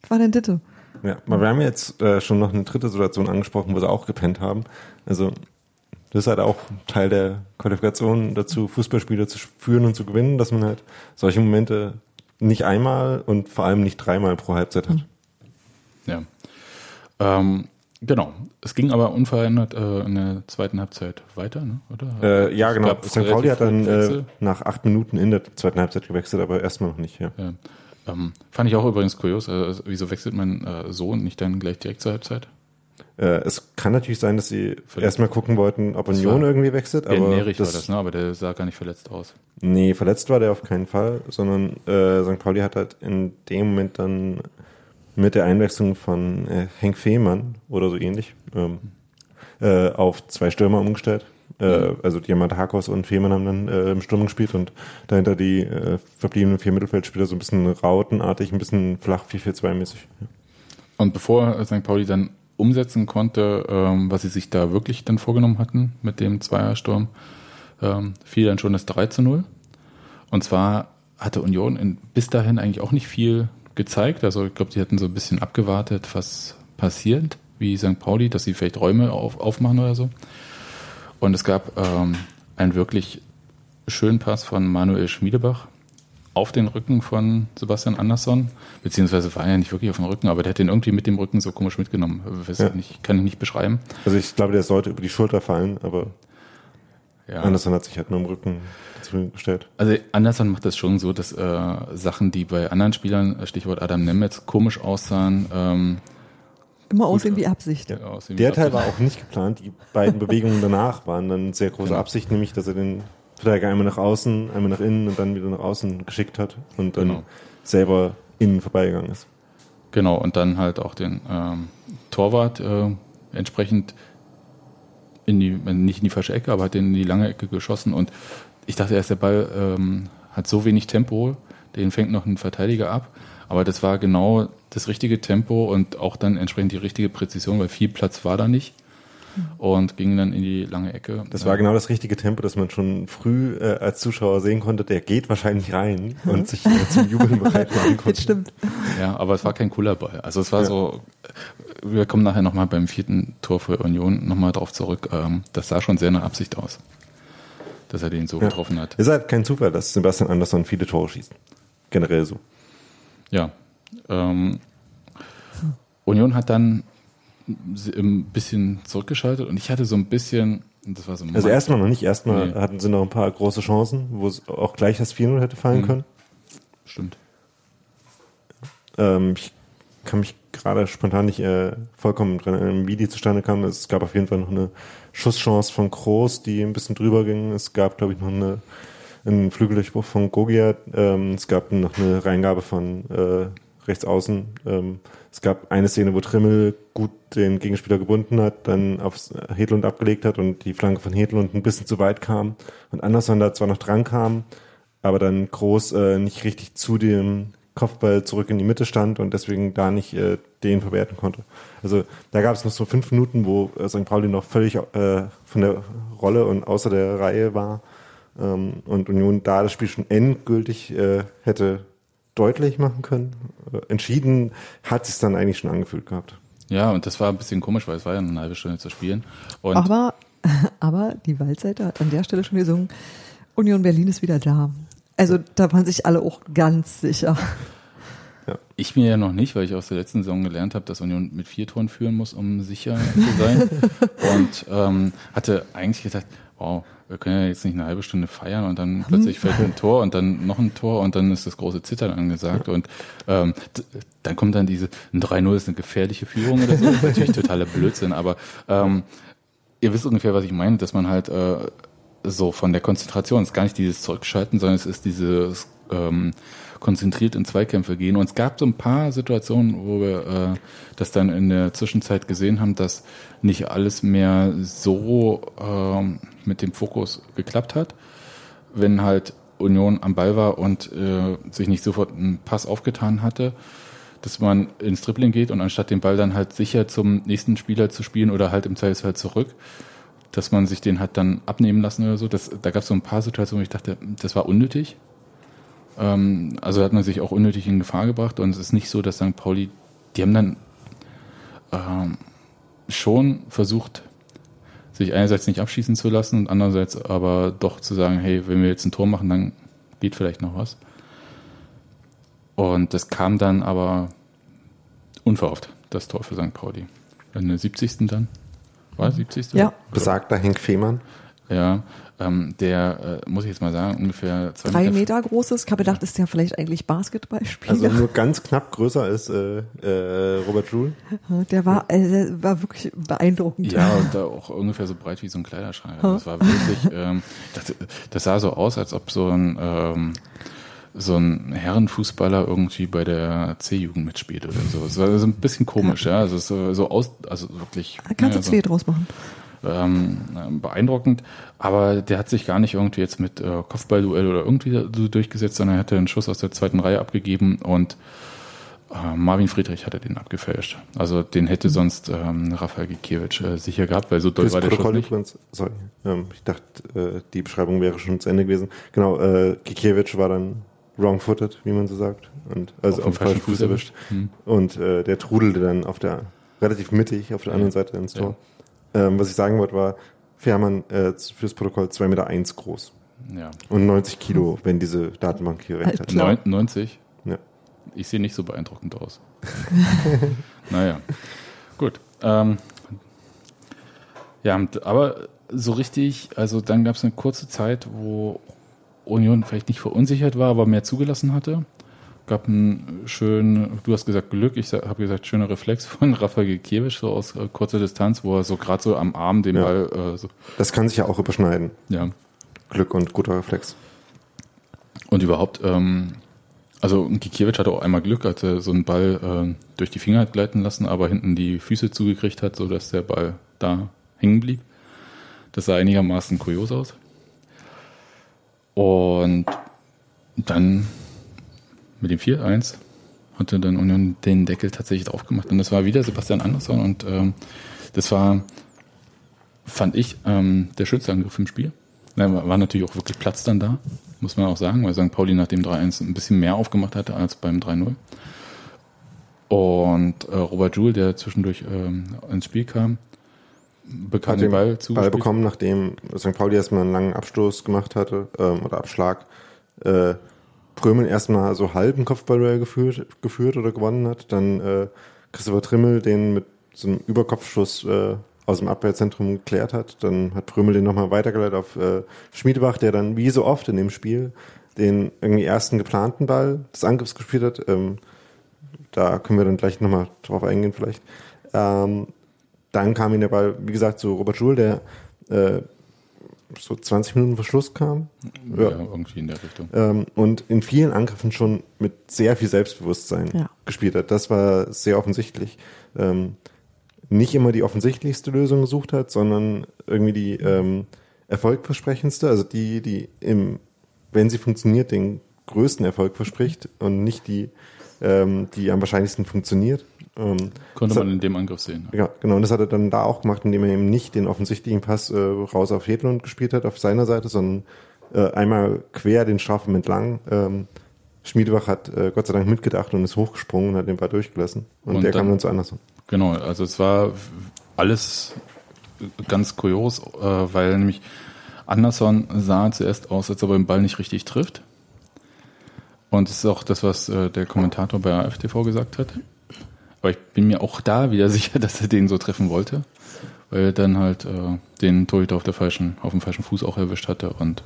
Was war denn Ditte? Ja, aber wir haben jetzt äh, schon noch eine dritte Situation angesprochen, wo sie auch gepennt haben. Also das ist halt auch Teil der Qualifikation dazu, Fußballspiele zu führen und zu gewinnen, dass man halt solche Momente nicht einmal und vor allem nicht dreimal pro Halbzeit hat. Ja. Ähm, genau. Es ging aber unverändert äh, in der zweiten Halbzeit weiter, ne? oder? Äh, ja, genau. St. Pauli hat dann äh, nach acht Minuten in der zweiten Halbzeit gewechselt, aber erstmal noch nicht. Ja. Ja. Ähm, fand ich auch übrigens kurios. Also, wieso wechselt man äh, so und nicht dann gleich direkt zur Halbzeit? Äh, es kann natürlich sein, dass sie Verletzt. erstmal gucken wollten, ob Union irgendwie wechselt, Aber Nerich das, war das, ne? aber der sah gar nicht verletzt aus. nee, verletzt war der auf keinen Fall, sondern äh, St. Pauli hat halt in dem Moment dann mit der Einwechslung von äh, Henk Fehmarn oder so ähnlich ähm, äh, auf zwei Stürmer umgestellt. Äh, also Diamant Hakos und Fehmarn haben dann äh, im Sturm gespielt und dahinter die verbliebenen vier Mittelfeldspieler so ein bisschen rautenartig, ein bisschen flach 4-4-2-mäßig. Ja. Und bevor St. Pauli dann umsetzen konnte, ähm, was sie sich da wirklich dann vorgenommen hatten mit dem Zweiersturm, ähm, fiel dann schon das 3 zu 0. Und zwar hatte Union in, bis dahin eigentlich auch nicht viel gezeigt. Also ich glaube, die hatten so ein bisschen abgewartet, was passiert, wie St. Pauli, dass sie vielleicht Räume auf, aufmachen oder so. Und es gab ähm, einen wirklich schönen Pass von Manuel Schmiedebach auf den Rücken von Sebastian Andersson, beziehungsweise war er ja nicht wirklich auf dem Rücken, aber der hat den irgendwie mit dem Rücken so komisch mitgenommen. Weiß Ja. ich nicht, kann ich nicht beschreiben. Also ich glaube, der sollte über die Schulter fallen, aber Ja. Anderson hat sich halt nur im Rücken gestellt. Also Anderson macht das schon so, dass äh, Sachen, die bei anderen Spielern, äh, Stichwort Adam Nemetz, komisch aussahen, ähm, Immer aussehen wie Absicht. Ja. aussehen wie Der Teil Absicht. war auch nicht geplant. Die beiden Bewegungen danach waren dann sehr große Genau. Absicht, nämlich dass er den Verteidiger einmal nach außen, einmal nach innen und dann wieder nach außen geschickt hat und dann Genau. selber innen vorbeigegangen ist. Genau, und dann halt auch den ähm, Torwart äh, entsprechend in die, nicht in die falsche Ecke, aber hat den in die lange Ecke geschossen. Und ich dachte erst, der Ball ähm, hat so wenig Tempo, den fängt noch ein Verteidiger ab. Aber das war genau das richtige Tempo und auch dann entsprechend die richtige Präzision, weil viel Platz war da nicht. Und ging dann in die lange Ecke. Das war genau das richtige Tempo, dass man schon früh äh, als Zuschauer sehen konnte, der geht wahrscheinlich rein und sich äh, zum Jubeln bereit machen konnte. Das stimmt. Ja, aber es war kein cooler Ball. Also es war Ja. so, wir kommen nachher nochmal beim vierten Tor für Union nochmal drauf zurück. Ähm, das sah schon sehr nach Absicht aus, dass er den so Ja. getroffen hat. Es ist halt kein Zufall, dass Sebastian Andersson viele Tore schießt. Generell so. Ja. Ähm, Union hat dann ein bisschen zurückgeschaltet und ich hatte so ein bisschen, das war so Also erstmal noch nicht. Erstmal Nee. hatten sie noch ein paar große Chancen, wo es auch gleich das 4-0 hätte fallen Mhm. können. Stimmt. Ähm, ich kann mich gerade spontan nicht äh, vollkommen dran erinnern, wie die zustande kam. Es gab auf jeden Fall noch eine Schusschance von Kroos, die ein bisschen drüber ging. Es gab, glaube ich, noch eine, einen Flügeldurchbruch von Gogia. Ähm, es gab noch eine Reingabe von äh, rechts außen. Ähm, es gab eine Szene, wo Trimmel gut den Gegenspieler gebunden hat, dann auf Hedlund abgelegt hat und die Flanke von Hedlund ein bisschen zu weit kam und Anderson da zwar noch dran kam, aber dann Groß äh, nicht richtig zu dem Kopfball zurück in die Mitte stand und deswegen da nicht äh, den verwerten konnte. Also da gab es noch so fünf Minuten, wo äh, St. Pauli noch völlig äh, von der Rolle und außer der Reihe war ähm, und Union da das Spiel schon endgültig äh, hätte deutlich machen können. Äh, entschieden hat sich dann eigentlich schon angefühlt gehabt. Ja, und das war ein bisschen komisch, weil es war ja eine halbe Stunde zu spielen. Und Aber, aber die Waldseite hat an der Stelle schon gesungen, Union Berlin ist wieder da. Also da waren sich alle auch ganz sicher. Ich mir ja noch nicht, weil ich aus der letzten Saison gelernt habe, dass Union mit vier Toren führen muss, um sicher zu sein. und ähm, hatte eigentlich gedacht, wow, wir können ja jetzt nicht eine halbe Stunde feiern und dann plötzlich fällt ein Tor und dann noch ein Tor und dann ist das große Zittern angesagt. Und ähm, dann kommt dann diese, ein 3-0 ist eine gefährliche Führung oder so. Das ist natürlich totaler Blödsinn, aber ähm, ihr wisst ungefähr, was ich meine, dass man halt äh, so von der Konzentration, es ist gar nicht dieses Zurückschalten, sondern es ist dieses ähm, konzentriert in Zweikämpfe gehen. Und es gab so ein paar Situationen, wo wir äh, das dann in der Zwischenzeit gesehen haben, dass nicht alles mehr so ähm, mit dem Fokus geklappt hat. Wenn halt Union am Ball war und äh, sich nicht sofort ein Pass aufgetan hatte, dass man ins Dribbling geht und anstatt den Ball dann halt sicher zum nächsten Spieler zu spielen oder halt im Zweifelsfall zurück, dass man sich den hat dann abnehmen lassen oder so. Das, da gab es so ein paar Situationen, wo ich dachte, das war unnötig. Ähm, also hat man sich auch unnötig in Gefahr gebracht und es ist nicht so, dass St. Pauli die haben dann ähm, schon versucht, sich einerseits nicht abschießen zu lassen und andererseits aber doch zu sagen, hey, wenn wir jetzt ein Tor machen, dann geht vielleicht noch was. Und das kam dann aber unverhofft, das Tor für St. Pauli. In der 70. dann? War 70. Ja. Besagter Henk Fehmarn. Ja, ähm, der, äh, muss ich jetzt mal sagen, ungefähr zwei Drei Meter großes. Ich habe gedacht, ist ja vielleicht eigentlich Basketballspieler. Also nur ganz knapp größer als äh, äh, Robert Joule. der war, äh, der war wirklich beeindruckend. Ja, und da auch ungefähr so breit wie so ein Kleiderschrank. Also das war wirklich, ähm, das, das sah so aus, als ob so ein, ähm, so ein Herrenfußballer irgendwie bei der C-Jugend mitspielt oder so. Es war so ein bisschen komisch, ja. Also so, so aus, also wirklich. Kannst ja, du zwei draus machen. Ähm, beeindruckend, aber der hat sich gar nicht irgendwie jetzt mit äh, Kopfballduell oder irgendwie so durchgesetzt, sondern er hatte einen Schuss aus der zweiten Reihe abgegeben und äh, Marvin Friedrich hatte den abgefälscht. Also den hätte Mhm. sonst ähm, Rafael Gikiewicz äh, sicher gehabt, weil so doll war der Schuss Protokoll nicht. übrigens, sorry, ähm, ich dachte, äh, die Beschreibung wäre schon zu Ende gewesen. Genau, äh, Gikiewicz war dann wrong-footed, wie man so sagt, und also Auf auf falschen Fuß erwischt. Hm. Und äh, der trudelte dann auf der relativ mittig auf der anderen Seite ins Tor. Ähm, was ich sagen wollte war, Fährmann äh, fürs Protokoll 2,1 Meter eins groß Ja. und 90 Kilo, wenn diese Datenbank hier recht hat. Alter. Klar. Neun, 90? Ja. Ich sehe nicht so beeindruckend aus. naja, gut. Ähm, ja, aber so richtig, also dann gab es eine kurze Zeit, wo Union vielleicht nicht verunsichert war, aber mehr zugelassen hatte. Gab einen schönen, du hast gesagt Glück, ich habe gesagt schöner Reflex von Rafael Gikiewicz, so aus äh, kurzer Distanz, wo er so gerade so am Arm den Ja. Ball, äh, so, Das kann sich ja auch überschneiden. ja, Glück und guter Reflex. Und überhaupt, ähm, also Gikiewicz hatte auch einmal Glück, als er so einen Ball äh, durch die Finger hat gleiten lassen, aber hinten die Füße zugekriegt hat, sodass der Ball da hängen blieb. Das sah einigermaßen kurios aus. Und dann mit dem 4-1 hatte dann Union den Deckel tatsächlich drauf gemacht. Und das war wieder Sebastian Andersson und ähm, das war, fand ich, ähm, der schönste Angriff im Spiel. Da war natürlich auch wirklich Platz dann da, muss man auch sagen, weil St. Pauli nach dem 3-1 ein bisschen mehr aufgemacht hatte als beim 3-0. Und äh, Robert Joule, der zwischendurch ähm, ins Spiel kam, bekam Hat den Ball Ball zugespielt. bekommen, nachdem St. Pauli erstmal einen langen Abstoß gemacht hatte ähm, oder Abschlag. Äh, Prömel erstmal so halben Kopfballduell geführt, geführt oder gewonnen hat. Dann äh, Christopher Trimmel den mit so einem Überkopfschuss äh, aus dem Abwehrzentrum geklärt hat. Dann hat Prömel den nochmal weitergeleitet auf äh, Schmiedebach, der dann wie so oft in dem Spiel den irgendwie ersten geplanten Ball des Angriffs gespielt hat. Ähm, da können wir dann gleich nochmal drauf eingehen vielleicht. Ähm, dann kam ihm der Ball, wie gesagt, zu Robert Joule, der äh, so 20 Minuten vor Schluss kam. Ja, irgendwie in der Richtung. Ähm, und in vielen Angriffen schon mit sehr viel Selbstbewusstsein Ja. gespielt hat. Das war sehr offensichtlich. Ähm, nicht immer die offensichtlichste Lösung gesucht hat, sondern irgendwie die ähm, erfolgversprechendste, also die, die im, wenn sie funktioniert, den größten Erfolg verspricht und nicht die, ähm, die am wahrscheinlichsten funktioniert. Ähm, Konnte man in dem Angriff sehen. ja, genau. Und das hat er dann da auch gemacht, indem er eben nicht den offensichtlichen Pass äh, raus auf Hedlund gespielt hat, auf seiner Seite, sondern äh, einmal quer den Strafraum entlang. Ähm, Schmiedebach hat äh, Gott sei Dank mitgedacht und ist hochgesprungen und hat den Ball durchgelassen. Und, Und der dann- kam dann zu Anderson. Genau, also es war alles ganz kurios, äh, weil nämlich Anderson sah zuerst aus, als ob er den Ball nicht richtig trifft. Und das ist auch das, was äh, der Kommentator bei AFTV gesagt hat. Aber ich bin mir auch da wieder sicher, dass er den so treffen wollte, weil er dann halt äh, den Torhüter auf, der falschen, auf dem falschen Fuß auch erwischt hatte und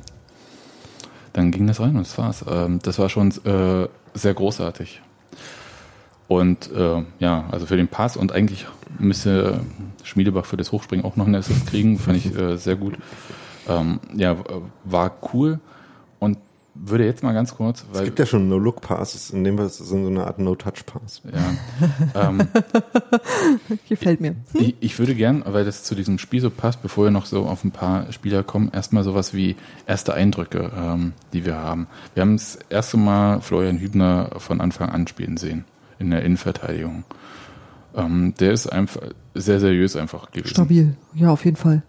dann ging das rein und das war's. Ähm, das war schon äh, sehr großartig. Und äh, ja, also für den Pass und eigentlich müsste Schmiedebach für das Hochspringen auch noch einen Assist kriegen, fand ich äh, sehr gut. Ähm, ja, war cool und würde jetzt mal ganz kurz, Es gibt ja schon No-Look-Passes, in dem Fall ist es so eine Art No-Touch-Pass. ja, ähm, Gefällt mir. ich, ich würde gern, weil das zu diesem Spiel so passt, bevor wir noch so auf ein paar Spieler kommen, erstmal sowas wie erste Eindrücke, ähm, die wir haben. Wir haben das erste Mal Florian Hübner von Anfang an spielen sehen in der Innenverteidigung. Ähm, der ist einfach sehr seriös einfach gewesen. Stabil. Ja, auf jeden Fall.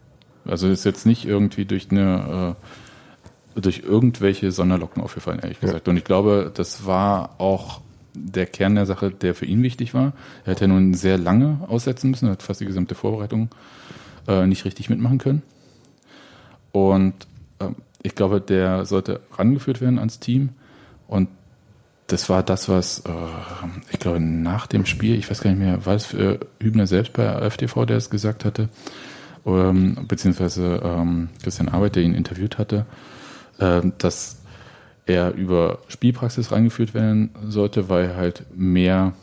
Also ist jetzt nicht irgendwie durch eine äh, durch irgendwelche Sonderlocken aufgefallen, ehrlich Ja. gesagt. Und ich glaube, das war auch der Kern der Sache, der für ihn wichtig war. Er hat ja nun sehr lange aussetzen müssen, hat fast die gesamte Vorbereitung äh, nicht richtig mitmachen können. Und äh, ich glaube, der sollte rangeführt werden ans Team. Und das war das, was äh, ich glaube nach dem Spiel, ich weiß gar nicht mehr, war es für Hübner selbst bei FTV, der es gesagt hatte, ähm, beziehungsweise ähm, Christian Arbeit, der ihn interviewt hatte, äh, dass er über Spielpraxis reingeführt werden sollte, weil halt mehr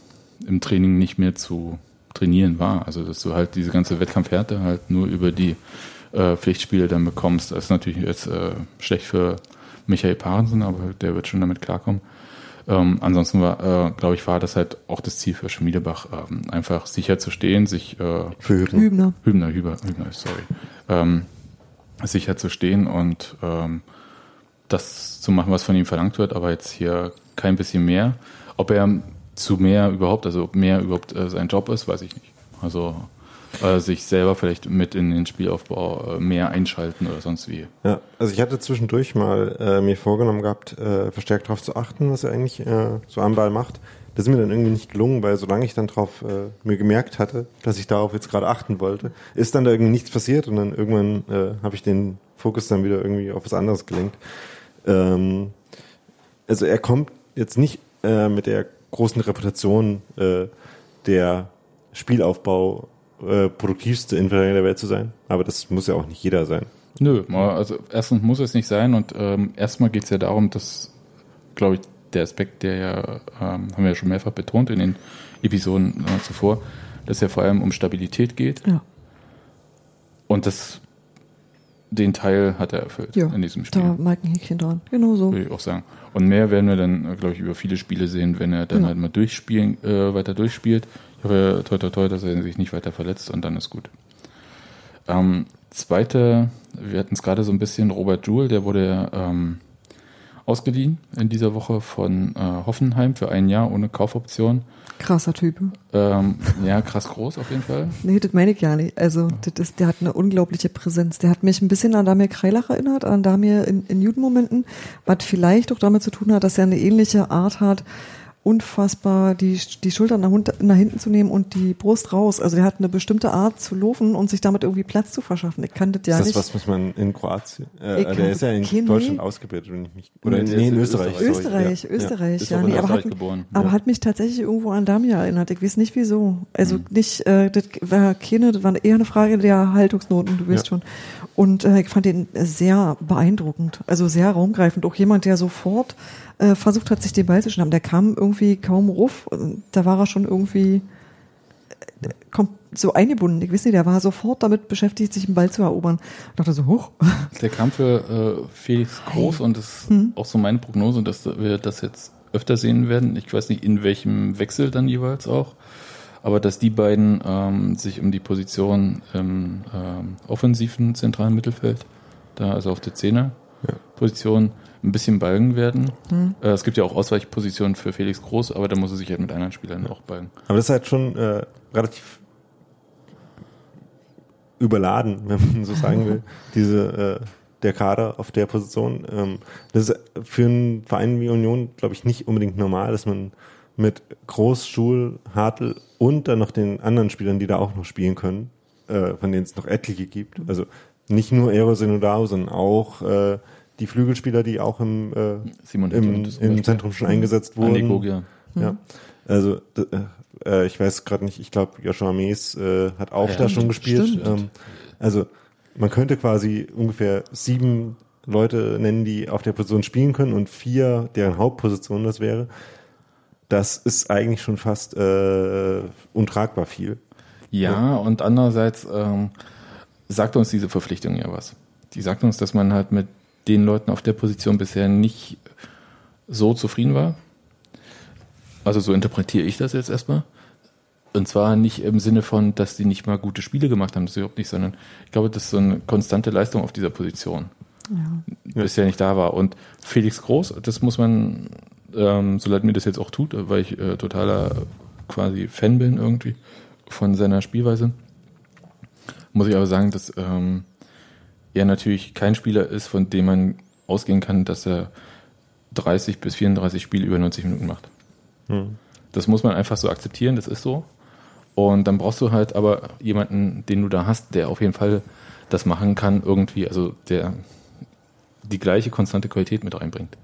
im Training nicht mehr zu trainieren war. Also dass du halt diese ganze Wettkampfhärte halt nur über die äh, Pflichtspiele dann bekommst. Das ist natürlich jetzt äh, schlecht für Michael Parensen, aber der wird schon damit klarkommen. Ähm, ansonsten war, äh, glaube ich, war das halt auch das Ziel für Schmiedebach, ähm, einfach sicher zu stehen, sich äh, Für Hübner. Hübner. Hübner, Hübner, Hübner, sorry, ähm, sicher zu stehen und ähm, das zu machen, was von ihm verlangt wird, aber jetzt hier kein bisschen mehr. Ob er zu mehr überhaupt, also ob mehr überhaupt äh, sein Job ist, weiß ich nicht. Also äh, sich selber vielleicht mit in den Spielaufbau äh, mehr einschalten oder sonst wie. Ja, also ich hatte zwischendurch mal äh, mir vorgenommen gehabt, äh, verstärkt darauf zu achten, was er eigentlich äh, so am Ball macht. Das ist mir dann irgendwie nicht gelungen, weil solange ich dann drauf mir gemerkt hatte, dass ich darauf jetzt gerade achten wollte, ist dann da irgendwie nichts passiert und dann irgendwann habe ich den Fokus dann wieder irgendwie auf was anderes gelenkt. Ähm, also er kommt jetzt nicht äh, mit der großen Reputation äh, der Spielaufbau äh, produktivste Innenverteidiger der Welt zu sein, aber das muss ja auch nicht jeder sein. Nö, also erstens muss es nicht sein und ähm, erstmal geht es ja darum, dass, glaube ich, der Aspekt, der ja, ähm, haben wir ja schon mehrfach betont in den Episoden äh, zuvor, dass ja vor allem um Stabilität geht. Ja, und das, den Teil hat er erfüllt ja. in diesem Spiel. Da mag ein Häkchen dran. Genau so. Würde ich auch sagen. Und mehr werden wir dann, glaube ich, über viele Spiele sehen, wenn er dann Genau. halt mal durchspielen, äh, weiter durchspielt. Ich hoffe, toi, toi, toi, dass er sich nicht weiter verletzt und dann ist gut. Ähm, zweite, wir hatten es gerade so ein bisschen, Robert Joule, der wurde ja ähm, ausgeliehen in dieser Woche von äh, Hoffenheim für ein Jahr ohne Kaufoption. Krasser Typ. Ähm, ja, krass groß auf jeden Fall. Nee, das meine ich ja nicht. Also, das ist, der hat eine unglaubliche Präsenz. Der hat mich ein bisschen an Damir Kreilach erinnert, an Damir in, in Judenmomenten, was vielleicht auch damit zu tun hat, dass er eine ähnliche Art hat, unfassbar die, die Schultern nach, nach hinten zu nehmen und die Brust raus. Also der hat eine bestimmte Art zu laufen und sich damit irgendwie Platz zu verschaffen. Ich kann das ja ist das nicht. was, was man in Kroatien, äh, Ich der ist ja in kein- Deutschland ausgebildet, wenn ich mich, oder Nee, in Österreich. Österreich. sorry. Österreich, Ja, Österreich, ja, in nee, aber, Österreich hat, geboren. aber Ja. hat mich tatsächlich irgendwo an Damir erinnert. Ich weiß nicht wieso. Also Hm. nicht, äh, das war keine, das war eher eine Frage der Haltungsnoten, du weißt Ja. schon. Und äh, ich fand den sehr beeindruckend, also sehr raumgreifend. Auch jemand, der sofort äh, versucht hat, sich den Ball zu schnappen. Der kam irgendwie kaum ruf. Da war er schon irgendwie äh, kommt so eingebunden. Ich weiß nicht, der war sofort damit beschäftigt, sich den Ball zu erobern. Ich dachte so, hoch. Der Kampf für äh, Felix Groß und das ist Hm. auch so meine Prognose, dass wir das jetzt öfter sehen werden. Ich weiß nicht, in welchem Wechsel dann jeweils auch. Aber dass die beiden ähm, sich um die Position im ähm, offensiven zentralen Mittelfeld, da also auf der Zehner-Position, ein bisschen balgen werden. Hm. Äh, es gibt ja auch Ausweichpositionen für Felix Groß, aber da muss er sich halt mit anderen Spielern auch balgen. Aber das ist halt schon äh, relativ überladen, wenn man so sagen will, diese äh, der Kader auf der Position. Ähm, das ist für einen Verein wie Union, glaube ich, nicht unbedingt normal, dass man mit Groß, Schul, Hartl und dann noch den anderen Spielern, die da auch noch spielen können, äh, von denen es noch etliche gibt. Also nicht nur Eero Senodao, sondern auch äh, die Flügelspieler, die auch im, äh, Simon im, im. Zentrum schon eingesetzt wurden. Andi Gogia. Ja. Also d- äh, ich weiß gerade nicht, ich glaube Joshua Mees äh, hat auch Ja, da schon gespielt. Ähm, also man könnte quasi ungefähr sieben Leute nennen, die auf der Position spielen können und vier, deren Hauptposition das wäre. Das ist eigentlich schon fast äh, untragbar viel. Ja, und andererseits ähm, sagt uns diese Verpflichtung ja was. Die sagt uns, dass man halt mit den Leuten auf der Position bisher nicht so zufrieden war. Also so interpretiere ich das jetzt erstmal. Und zwar nicht im Sinne von, dass die nicht mal gute Spiele gemacht haben, das überhaupt nicht, sondern ich glaube, das ist so eine konstante Leistung auf dieser Position Ja. bisher nicht da war. Und Felix Groß, das muss man, ähm, so leid mir das jetzt auch tut, weil ich äh, totaler quasi Fan bin irgendwie von seiner Spielweise, muss ich aber sagen, dass ähm, er natürlich kein Spieler ist, von dem man ausgehen kann, dass er 30 bis 34 Spiele über 90 Minuten macht. Hm. Das muss man einfach so akzeptieren, das ist so. Und dann brauchst du halt aber jemanden, den du da hast, der auf jeden Fall das machen kann, irgendwie, also der die gleiche konstante Qualität mit reinbringt.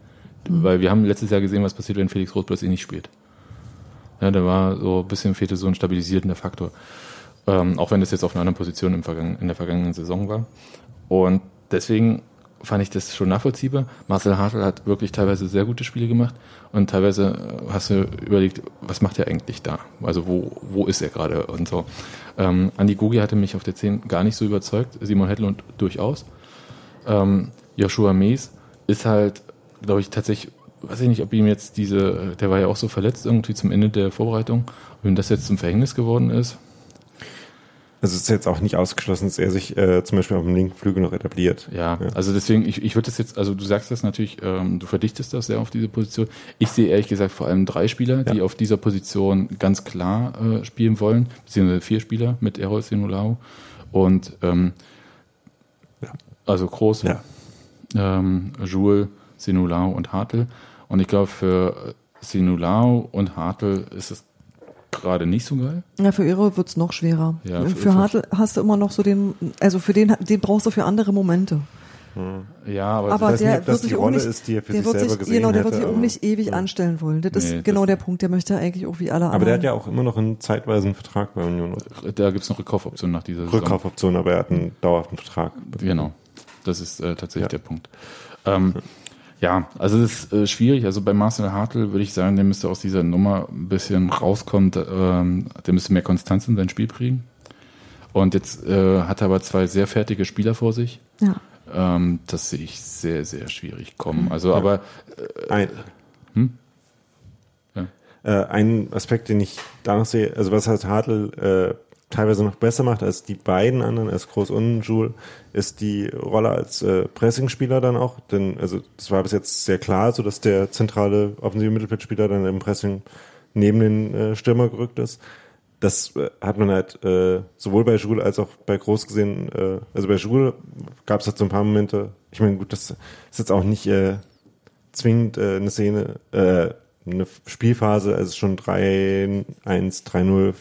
Mhm. Weil wir haben letztes Jahr gesehen, was passiert, wenn Felix Roth plötzlich nicht spielt. Ja, da war so ein bisschen fehlte so ein stabilisierender Faktor. Ähm, auch wenn das jetzt auf einer anderen Position im Vergangen, in der vergangenen Saison war. Und deswegen fand ich das schon nachvollziehbar. Marcel Hartl hat wirklich teilweise sehr gute Spiele gemacht und teilweise äh, hast du überlegt, was macht er eigentlich da? Also wo, wo ist er gerade und so. Ähm, Andi Gogi hatte mich auf der 10 gar nicht so überzeugt, Simon Hedlund durchaus. Ähm, Joshua Mees ist halt, glaube ich, tatsächlich, weiß ich nicht, ob ihm jetzt diese, der war ja auch so verletzt irgendwie zum Ende der Vorbereitung, ob ihm das jetzt zum Verhängnis geworden ist. Also es ist jetzt auch nicht ausgeschlossen, dass er sich äh, zum Beispiel auf dem linken Flügel noch etabliert. Ja, ja. also deswegen, ich, ich würde das jetzt, also du sagst das natürlich, ähm, du verdichtest das sehr auf diese Position. Ich sehe ehrlich gesagt vor allem drei Spieler, ja. die auf dieser Position ganz klar äh, spielen wollen, beziehungsweise vier Spieler mit Errol Sinulau und ähm, ja. also Groß, ja. ähm, Jules, Sinulau und Hartl. Und ich glaube, für Sinulau und Hartl ist es gerade nicht so geil. Ja, für Ero wird's noch schwerer. Ja, für, für Hartl hast du immer noch so den, also für den, den brauchst du für andere Momente. Hm. Ja, aber, aber das der wird sich auch nicht, ist, die er für sich selber sich, gesehen Genau, der hätte, wird sich auch nicht ewig ja. anstellen wollen. Das nee, ist genau das der Punkt. Der möchte eigentlich auch wie alle anderen. Aber der hat ja auch immer noch einen zeitweisen Vertrag bei Union. Da gibt's noch Rückkaufoptionen nach dieser Saison. Rückkaufoptionen, aber er hat einen dauerhaften Vertrag. Genau. Das ist äh, tatsächlich ja. der Punkt. Ähm, ja, also es ist äh, schwierig. Also bei Marcel Hartl würde ich sagen, der müsste aus dieser Nummer ein bisschen rauskommen. Ähm, der müsste mehr Konstanz in sein Spiel bringen. Und jetzt äh, hat er aber zwei sehr fertige Spieler vor sich. Ja. Ähm, das sehe ich sehr, sehr schwierig kommen. Also, ja. aber. Äh, ein, hm? ja. äh, ein Aspekt, den ich da noch sehe, also was hat Hartl äh, teilweise noch besser macht als die beiden anderen, als Groß und Joule, ist die Rolle als äh, Pressingspieler dann auch. Denn also das war bis jetzt sehr klar, so dass der zentrale offensive Mittelfeldspieler dann im Pressing neben den äh, Stürmer gerückt ist. Das äh, hat man halt äh, sowohl bei Joule als auch bei Groß gesehen. Äh, also bei Joule gab es halt so ein paar Momente. Ich meine, gut, das ist jetzt auch nicht äh, zwingend äh, eine Szene, äh, eine Spielphase, als es schon 3-1, 3-0,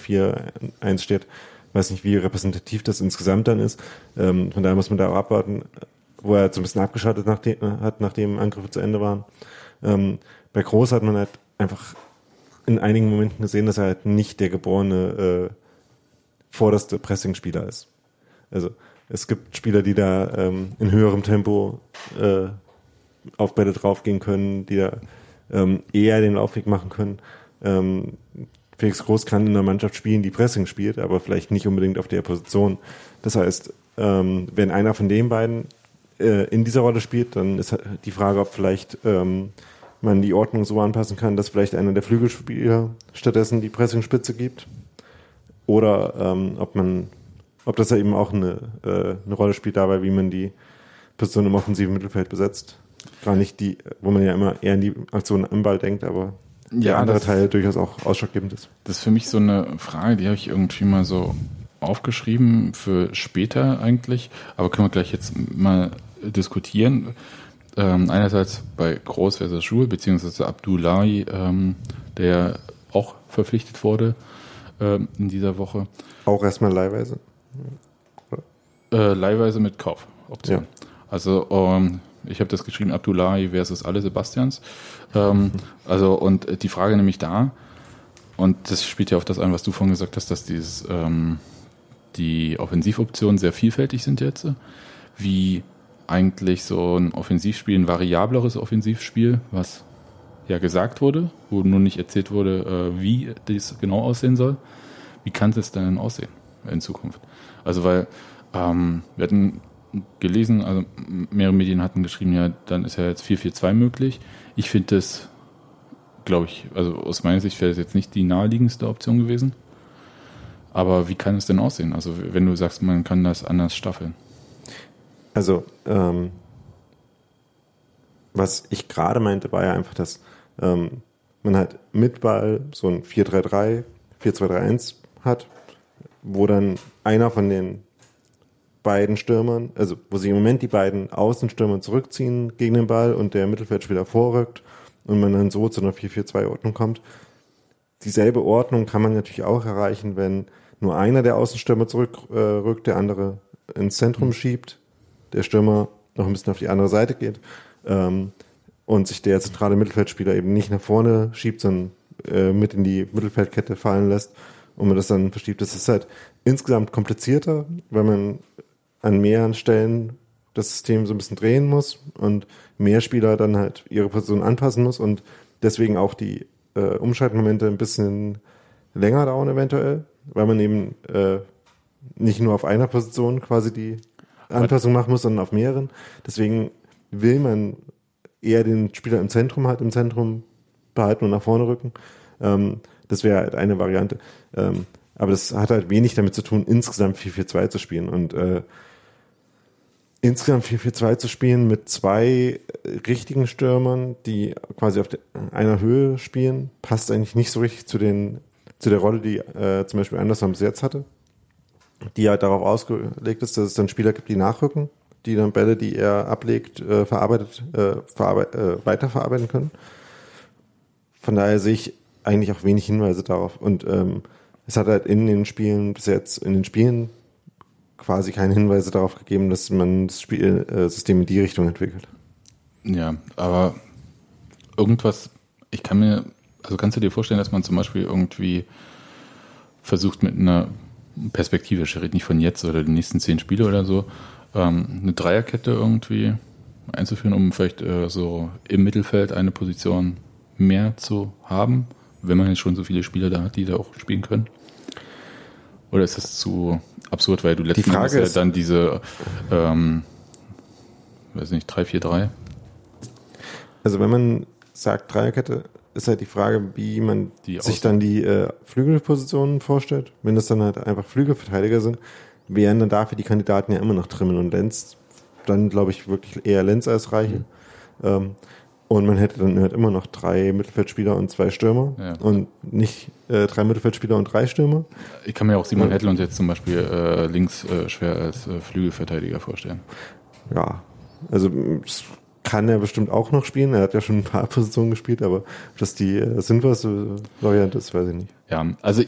4-1 steht. weiß nicht, wie repräsentativ das insgesamt dann ist. Ähm, von daher muss man da auch abwarten, wo er so ein bisschen abgeschaltet nachdem, hat, nachdem Angriffe zu Ende waren. Ähm, bei Groß hat man halt einfach in einigen Momenten gesehen, dass er halt nicht der geborene äh, vorderste Pressing-Spieler ist. Also es gibt Spieler, die da ähm, in höherem Tempo äh, auf Bälle draufgehen können, die da ähm, eher den Laufweg machen können. Ähm, Felix Groß kann in einer Mannschaft spielen, die Pressing spielt, aber vielleicht nicht unbedingt auf der Position. Das heißt, ähm, wenn einer von den beiden äh, in dieser Rolle spielt, dann ist halt die Frage, ob vielleicht ähm, man die Ordnung so anpassen kann, dass vielleicht einer der Flügelspieler stattdessen die Pressingspitze gibt. Oder ähm, ob man, ob das ja eben auch eine, äh, eine Rolle spielt dabei, wie man die Position im offensiven Mittelfeld besetzt gar nicht die, wo man ja immer eher in die Aktion im Ball denkt, aber ja, der andere Teil durchaus auch ausschlaggebend ist. Das ist für mich so eine Frage, die habe ich irgendwie mal so aufgeschrieben für später eigentlich, aber können wir gleich jetzt mal diskutieren. Ähm, einerseits bei Groß versus Schul, beziehungsweise Abdullahi, ähm, der auch verpflichtet wurde ähm, in dieser Woche. Auch erstmal leihweise? Äh, leihweise mit Kaufoption. Ja. Also ähm, ich habe das geschrieben, Abdullahi versus alle Sebastians. Ähm, also, und die Frage nämlich da, und das spielt ja auf das ein, was du vorhin gesagt hast, dass dieses, ähm, die Offensivoptionen sehr vielfältig sind jetzt. Wie eigentlich so ein Offensivspiel, ein variableres Offensivspiel, was ja gesagt wurde, wo nur nicht erzählt wurde, äh, wie das genau aussehen soll. Wie kann es denn aussehen in Zukunft? Also, weil ähm, wir hatten gelesen, also mehrere Medien hatten geschrieben, ja, dann ist ja jetzt 442 möglich. Ich finde das, glaube ich, also aus meiner Sicht wäre das jetzt nicht die naheliegendste Option gewesen. Aber wie kann es denn aussehen? Also wenn du sagst, man kann das anders staffeln. Also, ähm, was ich gerade meinte, war ja einfach, dass ähm, man halt mit Ball so ein 4-3-3, 4-2-3-1 hat, wo dann einer von den beiden Stürmern, also wo sich im Moment die beiden Außenstürmer zurückziehen gegen den Ball und der Mittelfeldspieler vorrückt und man dann so zu einer 4-4-2-Ordnung kommt. dieselbe Ordnung kann man natürlich auch erreichen, wenn nur einer der Außenstürmer zurückrückt, rückt, der andere ins Zentrum schiebt, der Stürmer noch ein bisschen auf die andere Seite geht ähm, und sich der zentrale Mittelfeldspieler eben nicht nach vorne schiebt, sondern äh, mit in die Mittelfeldkette fallen lässt und man das dann verschiebt. Das ist halt insgesamt komplizierter, weil man an mehreren Stellen das System so ein bisschen drehen muss und mehr Spieler dann halt ihre Position anpassen muss und deswegen auch die äh, Umschaltmomente ein bisschen länger dauern eventuell, weil man eben äh, nicht nur auf einer Position quasi die Anpassung machen muss, sondern auf mehreren. Deswegen will man eher den Spieler im Zentrum halt im Zentrum behalten und nach vorne rücken. Ähm, das wäre halt eine Variante. Ähm, aber das hat halt wenig damit zu tun, insgesamt 4-4-2 zu spielen. Und äh, insgesamt 4-4-2 zu spielen mit zwei richtigen Stürmern, die quasi auf einer Höhe spielen, passt eigentlich nicht so richtig zu den zu der Rolle, die äh, zum Beispiel Anderson bis jetzt hatte, die halt darauf ausgelegt ist, dass es dann Spieler gibt, die nachrücken, die dann Bälle, die er ablegt, äh, verarbeitet, äh, verarbeit, äh, weiterverarbeiten können. Von daher sehe ich eigentlich auch wenig Hinweise darauf. Und ähm, es hat halt in den Spielen bis jetzt, in den Spielen quasi keine Hinweise darauf gegeben, dass man das Spielsystem in die Richtung entwickelt. Ja, aber irgendwas, ich kann mir, also kannst du dir vorstellen, dass man zum Beispiel irgendwie versucht mit einer Perspektive, ich rede nicht von jetzt oder den nächsten zehn Spiele oder so, ähm, eine Dreierkette irgendwie einzuführen, um vielleicht äh, so im Mittelfeld eine Position mehr zu haben, wenn man jetzt schon so viele Spieler da hat, die da auch spielen können? Oder ist das zu absurd, weil du letztens Frage ja dann diese, ähm, weiß nicht, 3-4-3? Also wenn man sagt Dreierkette, ist halt die Frage, wie man Die sich dann die äh, Flügelpositionen vorstellt. Wenn das dann halt einfach Flügelverteidiger sind, wären dann dafür die Kandidaten ja immer noch Trimmel und Lenz. Dann glaube ich wirklich eher Lenz als Reiche. Ähm, und man hätte dann halt immer noch drei Mittelfeldspieler und zwei Stürmer Ja. und nicht äh, drei Mittelfeldspieler und drei Stürmer. Ich kann mir auch Simon. Hedlund jetzt zum Beispiel äh, links äh, schwer als äh, Flügelverteidiger vorstellen. Ja, also kann er bestimmt auch noch spielen. Er hat ja schon ein paar Positionen gespielt, aber ob das die äh, sinnvollste Variante ist, weiß ich nicht. Ja, also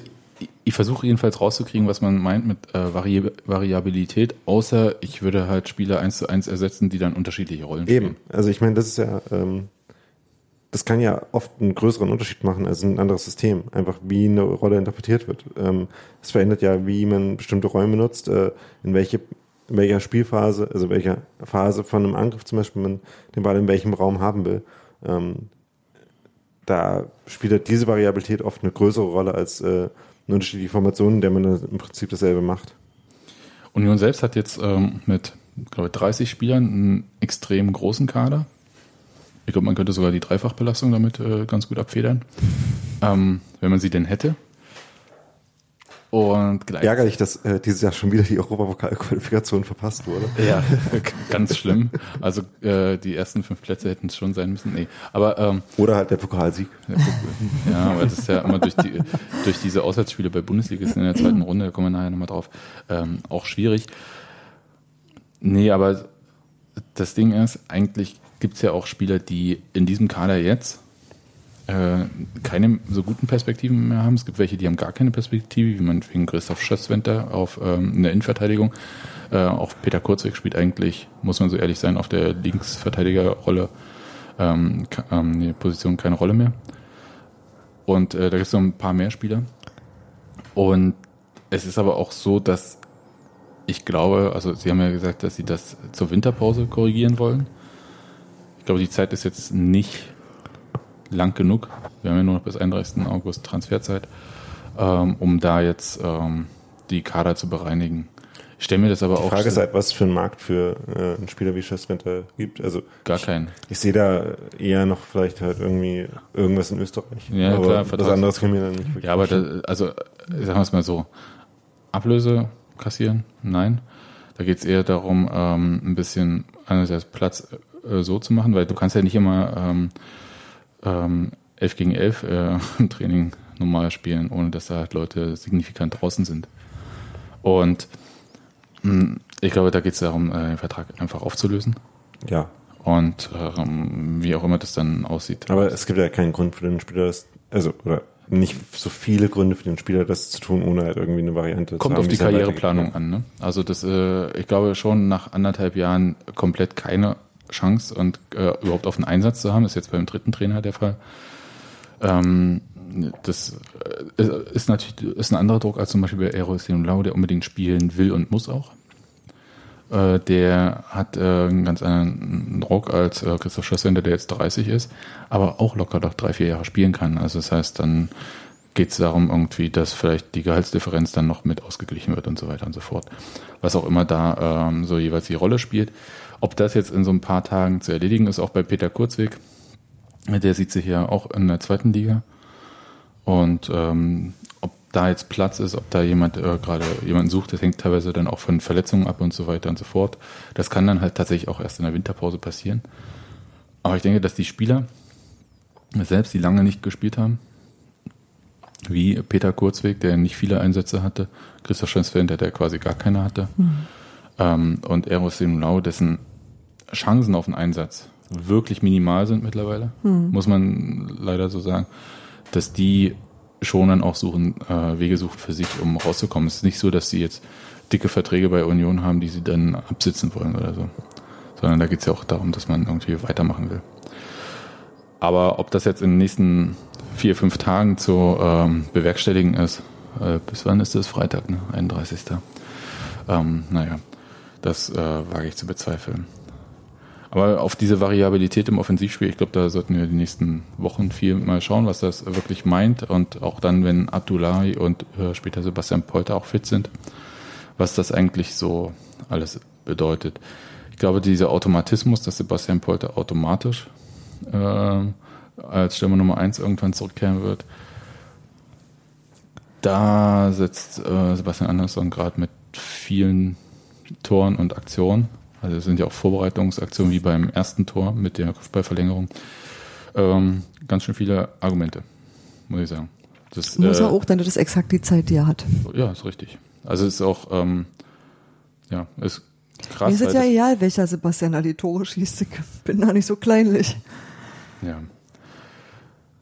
ich, versuche jedenfalls rauszukriegen, was man meint mit äh, Vari Variabilität, außer ich würde halt Spieler eins zu eins ersetzen, die dann unterschiedliche Rollen Eben. spielen. Also ich meine, das ist ja, ähm, das kann ja oft einen größeren Unterschied machen als ein anderes System. Einfach wie eine Rolle interpretiert wird. Ähm, es verändert ja, wie man bestimmte Räume nutzt, äh, in welche in welcher Spielphase, also in welcher Phase von einem Angriff zum Beispiel man den Ball in welchem Raum haben will. Ähm, da spielt diese Variabilität oft eine größere Rolle als äh, eine unterschiedliche Formation, in der man im Prinzip dasselbe macht. Union selbst hat jetzt ähm, mit, glaube ich, 30 Spielern einen extrem großen Kader. Ich glaube, man könnte sogar die Dreifachbelastung damit äh, ganz gut abfedern, ähm, wenn man sie denn hätte. Und gleich Ärgerlich, dass äh, dieses Jahr schon wieder die Europapokal-Qualifikation verpasst wurde. Ja, ganz schlimm. Also äh, die ersten fünf Plätze hätten es schon sein müssen. Nee, aber ähm, Oder halt der Pokalsieg. ja, aber das ist ja immer durch die durch diese Auswärtsspiele bei Bundesligisten in der zweiten Runde, da kommen wir nachher nochmal drauf, ähm, auch schwierig. Nee, aber das Ding ist, eigentlich gibt es ja auch Spieler, die in diesem Kader jetzt äh, keine so guten Perspektiven mehr haben. Es gibt welche, die haben gar keine Perspektive, wie man wegen Christoph Schösswenter auf ähm, in der Innenverteidigung. Äh, auch Peter Kurzweg spielt eigentlich, muss man so ehrlich sein, auf der Linksverteidigerrolle ähm, ähm, die Position keine Rolle mehr. Und äh, da gibt es noch ein paar mehr Spieler. Und es ist aber auch so, dass ich glaube, also Sie haben ja gesagt, dass Sie das zur Winterpause korrigieren wollen. Ich glaube, die Zeit ist jetzt nicht lang genug. Wir haben ja nur noch bis 31. August Transferzeit, ähm, um da jetzt ähm, die Kader zu bereinigen. Ich stelle mir das aber Die auch Frage ist halt, was für einen Markt für äh, einen Spieler wie Schösswinter gibt. Also gar keinen. ich sehe da eher noch vielleicht halt irgendwie irgendwas in Österreich. Ja, aber klar, was Vertrags- anderes kann mir dann nicht wirklich Ja, aber da, also sagen wir es mal so, Ablöse kassieren? Nein. Da geht es eher darum, ähm, ein bisschen einerseits Platz äh, so zu machen, weil du kannst ja nicht immer ähm, ähm, 11 gegen 11 äh, im Training normal spielen, ohne dass da halt Leute signifikant draußen sind. Und mh, ich glaube, da geht es darum, äh, den Vertrag einfach aufzulösen ja, und ähm, wie auch immer das dann aussieht. aber es gibt ja keinen Grund für den Spieler, das, also oder nicht so viele Gründe für den Spieler, das zu tun, ohne halt irgendwie eine Variante Kommt zu haben. auf die Karriereplanung an. Ne? Also das, äh, ich glaube schon nach anderthalb Jahren komplett keine Chance und äh, überhaupt auf einen Einsatz zu haben, ist jetzt beim dritten Trainer der Fall. Ähm, das äh, ist natürlich ist ein anderer Druck als zum Beispiel bei Eros Lau, der unbedingt spielen will und muss auch. Äh, der hat äh, einen ganz anderen Druck als äh, Christoph Schossender, der jetzt 30 ist, aber auch locker noch drei, vier Jahre spielen kann. Also das heißt, dann geht es darum irgendwie, dass vielleicht die Gehaltsdifferenz dann noch mit ausgeglichen wird und so weiter und so fort. Was auch immer da ähm, so jeweils die Rolle spielt. Ob das jetzt in so ein paar Tagen zu erledigen ist, auch bei Peter Kurzweg, der sieht sich ja auch in der zweiten Liga. Und ähm, ob da jetzt Platz ist, ob da jemand äh, gerade jemanden sucht, das hängt teilweise dann auch von Verletzungen ab und so weiter und so fort. Das kann dann halt tatsächlich auch erst in der Winterpause passieren. Aber ich denke, dass die Spieler selbst, die lange nicht gespielt haben, wie Peter Kurzweg, der nicht viele Einsätze hatte, Christoph Schensfeld, der quasi gar keine hatte, ähm, und Eros Simlau, dessen Chancen auf einen Einsatz wirklich minimal sind mittlerweile, muss man leider so sagen, dass die schon dann auch suchen, äh, Wege suchen für sich, um rauszukommen. Es ist nicht so, dass sie jetzt dicke Verträge bei Union haben, die sie dann absitzen wollen oder so. Sondern da geht es ja auch darum, dass man irgendwie weitermachen will. Aber ob das jetzt in den nächsten vier, fünf Tagen zu ähm, bewerkstelligen ist, äh, bis wann ist das? Freitag, ne? 31. Ähm, naja, das äh, wage ich zu bezweifeln. Aber auf diese Variabilität im Offensivspiel, ich glaube, da sollten wir die nächsten Wochen viel mal schauen, was das wirklich meint. Und auch dann, wenn Abdullahi und äh, später Sebastian Polter auch fit sind, was das eigentlich so alles bedeutet. Ich glaube, dieser Automatismus, dass Sebastian Polter automatisch äh, als Stürmer Nummer eins irgendwann zurückkehren wird, da setzt äh, Sebastian Andersson gerade mit vielen Toren und Aktionen, also es sind ja auch Vorbereitungsaktionen wie beim ersten Tor mit der Kopfballverlängerung, ähm, ganz schön viele Argumente, muss ich sagen. Das, Muss äh, er auch, dann das ist exakt die Zeit, die er hat. Ja, ist richtig. Also es ist auch, ähm, ja, ist krass. Mir ist es ja egal, welcher Sebastian da die Tore schießt. Ich bin da nicht so kleinlich. Ja.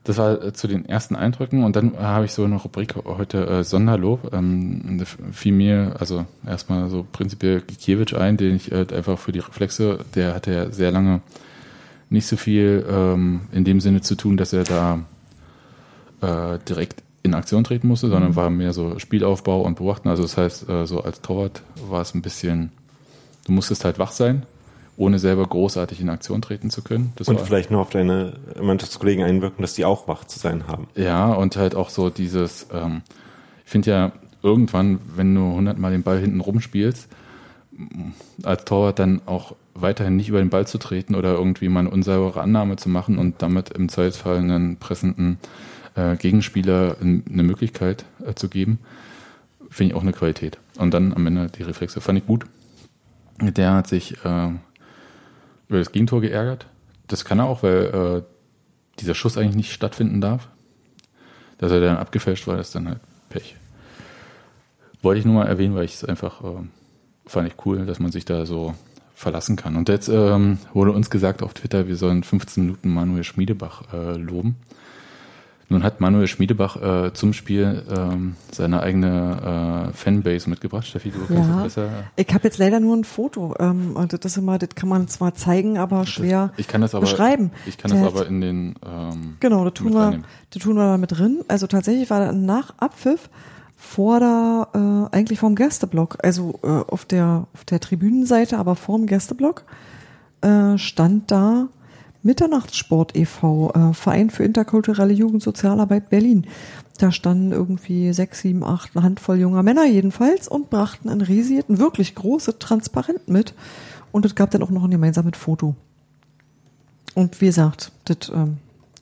Das war äh, zu den ersten Eindrücken und dann äh, habe ich so eine Rubrik heute äh, Sonderlob. Ähm, fiel mir also erstmal so prinzipiell Gikiewicz ein, den ich äh, einfach für die Reflexe, der hatte ja sehr lange nicht so viel ähm, in dem Sinne zu tun, dass er da äh, direkt in Aktion treten musste, sondern war mehr so Spielaufbau und Beobachten. Also das heißt, äh, so als Torwart war es ein bisschen, du musstest halt wach sein, ohne selber großartig in Aktion treten zu können. Das Und vielleicht nur auf deine Mannschaftskollegen einwirken, dass die auch wach zu sein haben. Ja, und halt auch so dieses, ähm, ich finde ja irgendwann, wenn du hundertmal den Ball hinten rumspielst, m, als Torwart dann auch weiterhin nicht über den Ball zu treten oder irgendwie mal eine unsaubere Annahme zu machen und damit im Zweifelsfall einen pressenden äh, Gegenspieler eine Möglichkeit äh, zu geben, finde ich auch eine Qualität. Und dann am Ende die Reflexe fand ich gut. Der hat sich äh, über das Gegentor geärgert. Das kann er auch, weil äh, dieser Schuss eigentlich nicht stattfinden darf. Dass er dann abgefälscht war, ist dann halt Pech. Wollte ich nur mal erwähnen, weil ich es einfach äh, fand ich cool, dass man sich da so verlassen kann. Und jetzt ähm, wurde uns gesagt auf Twitter, wir sollen 15 Minuten Manuel Schmiedebach äh, loben. Nun hat Manuel Schmiedebach äh, zum Spiel ähm, seine eigene äh, Fanbase mitgebracht. Steffi, du kannst Ja. das besser. Ich habe jetzt leider nur ein Foto. Ähm, und das ist immer, das kann man zwar zeigen, aber schwer Ich kann das aber beschreiben. Ich kann das aber in den ähm, Genau, das tun, wir, das tun wir da mit drin. Also tatsächlich war da nach Abpfiff vor der, äh, eigentlich vorm Gästeblock, also äh, auf der auf der Tribünenseite, aber vorm Gästeblock, äh, stand da Mitternachtssport e.V., äh, Verein für interkulturelle Jugendsozialarbeit Berlin. Da standen irgendwie sechs, sieben, acht, eine Handvoll junger Männer jedenfalls und brachten ein riesiges, wirklich großes Transparent mit. Und es gab dann auch noch ein gemeinsames Foto. Und wie gesagt, das ähm,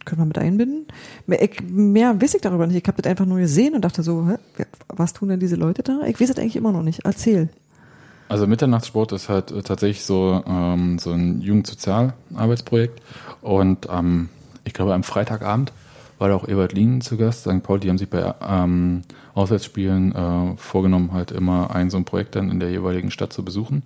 können wir mit einbinden. Mehr, ich, mehr weiß ich darüber nicht. Ich habe das einfach nur gesehen und dachte so, hä, was tun denn diese Leute da? Ich weiß das eigentlich immer noch nicht. Erzähl. Also Mitternachtssport ist halt äh, tatsächlich so, ähm, so ein Jugendsozialarbeitsprojekt. Und ähm, ich glaube, am Freitagabend war da auch Ebert Lien zu Gast. St. Paul, die haben sich bei ähm, Auswärtsspielen äh, vorgenommen, halt immer ein so ein Projekt dann in der jeweiligen Stadt zu besuchen.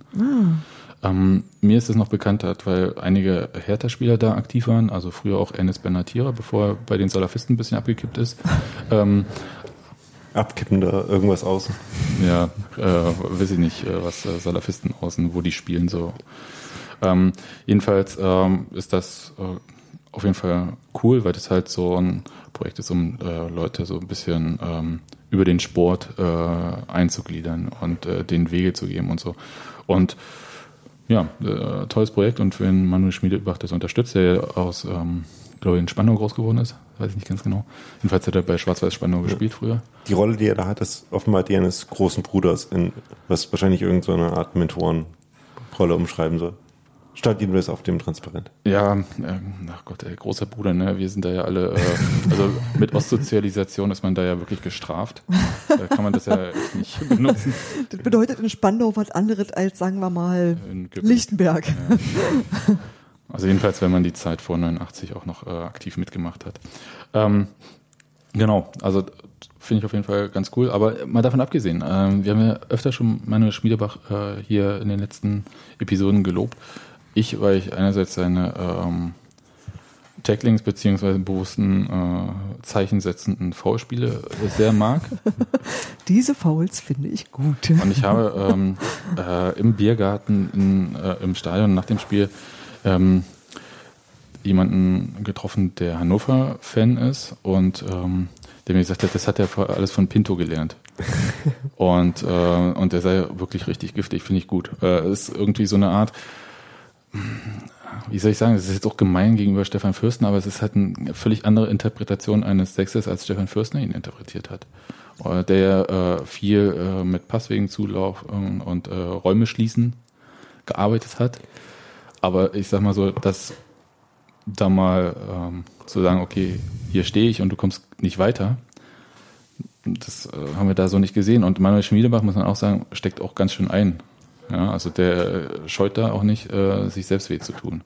Ähm, mir ist es noch bekannt, weil einige Hertha-Spieler da aktiv waren, also früher auch Enes Benatira, bevor er bei den Salafisten ein bisschen abgekippt ist. Ähm, Abkippen da irgendwas außen. Ja, äh, weiß ich nicht, äh, was äh, Salafisten außen, wo die spielen so. Ähm, jedenfalls ähm, ist das äh, auf jeden Fall cool, weil das halt so ein Projekt ist, um äh, Leute so ein bisschen ähm, über den Sport äh, einzugliedern und äh, den Wege zu geben und so. Und ja, äh, tolles Projekt und wenn Manuel Schmiedebach das unterstützt, der aus, ähm, glaube ich, in Spandau groß geworden ist, weiß ich nicht ganz genau. Jedenfalls hat er bei Schwarz-Weiß Spandau gespielt früher. Die Rolle, die er da hat, ist offenbar die eines großen Bruders, in, was wahrscheinlich irgendeine so Art Mentorenrolle umschreiben soll. Stand jedenfalls auf dem Transparent. Ja, äh, ach Gott, ey, großer Bruder, ne? Wir sind da ja alle, äh, also mit Ostsozialisation ist man da ja wirklich gestraft. Da kann man das ja echt nicht benutzen. Das bedeutet in Spandau was anderes als, sagen wir mal. Lichtenberg. Ja. Also jedenfalls, wenn man die Zeit vor 89 auch noch äh, aktiv mitgemacht hat. Ähm, genau, also finde ich auf jeden Fall ganz cool. Aber mal davon abgesehen, ähm, wir haben ja öfter schon Manuel Schmiedebach äh, hier in den letzten Episoden gelobt. Ich, weil ich einerseits seine ähm, Tacklings beziehungsweise bewussten äh, zeichensetzenden Foulspiele sehr mag. Diese Fouls finde ich gut. Und ich habe ähm, äh, im Biergarten in, äh, im Stadion nach dem Spiel ähm, jemanden getroffen, der Hannover-Fan ist und ähm, der mir gesagt hat, das hat er alles von Pinto gelernt. und, äh, und der sei wirklich richtig giftig, finde ich gut. Äh, ist irgendwie so eine Art, wie soll ich sagen, es ist jetzt auch gemein gegenüber Stefan Fürstner, aber es ist halt eine völlig andere Interpretation eines Sexes, als Stefan Fürstner ihn interpretiert hat. Äh, Der äh, viel äh, mit Passwegen Zulauf und äh, Räume schließen gearbeitet hat. Aber ich sag mal so, dass da mal ähm, zu sagen, okay, hier stehe ich und du kommst nicht weiter, das äh, haben wir da so nicht gesehen. Und Manuel Schmiedebach, muss man auch sagen, steckt auch ganz schön ein. Ja, also der äh, scheut da auch nicht, äh, sich selbst weh zu tun.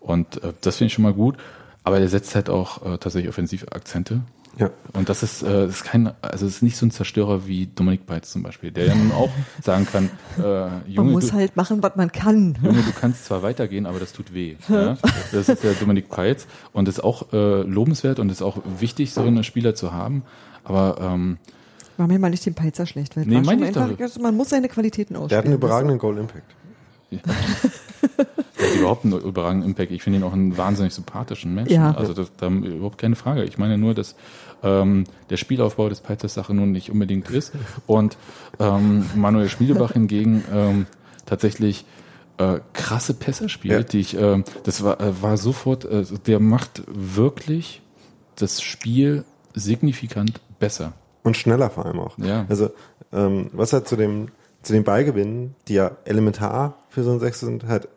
Und äh, das finde ich schon mal gut. Aber der setzt halt auch äh, tatsächlich offensive Akzente. Ja. Und das ist, äh, ist kein, also es ist nicht so ein Zerstörer wie Dominik Beitz zum Beispiel, der ja nun auch sagen kann, äh, Man Junge, muss du, halt machen, was man kann. Junge, du kannst zwar weitergehen, aber das tut weh. Ja? Das ist der Dominik Peitz und ist auch äh, lobenswert und ist auch wichtig, so einen Spieler zu haben. Aber ähm, War mir mal nicht den Peizer schlecht. Weil Nee, war mein schon ich einfach, doch. man muss seine Qualitäten ausspielen. Der hat einen überragenden Goal Impact. der hat überhaupt einen überragenden Impact. Ich finde ihn auch einen wahnsinnig sympathischen Menschen. Ja. Also das, da überhaupt keine Frage. Ich meine nur, dass ähm, der Spielaufbau des Peitzers Sache nun nicht unbedingt ist. Und ähm, Manuel Schmiedebach hingegen ähm, tatsächlich äh, krasse Pässe spielt, Ja. die ich, ähm, das war, äh, war sofort, äh, der macht wirklich das Spiel signifikant besser. Und schneller vor allem auch. Ja. Also, ähm, was halt zu dem, zu den Ballgewinnen, die ja elementar für so ein Sechs sind, halt,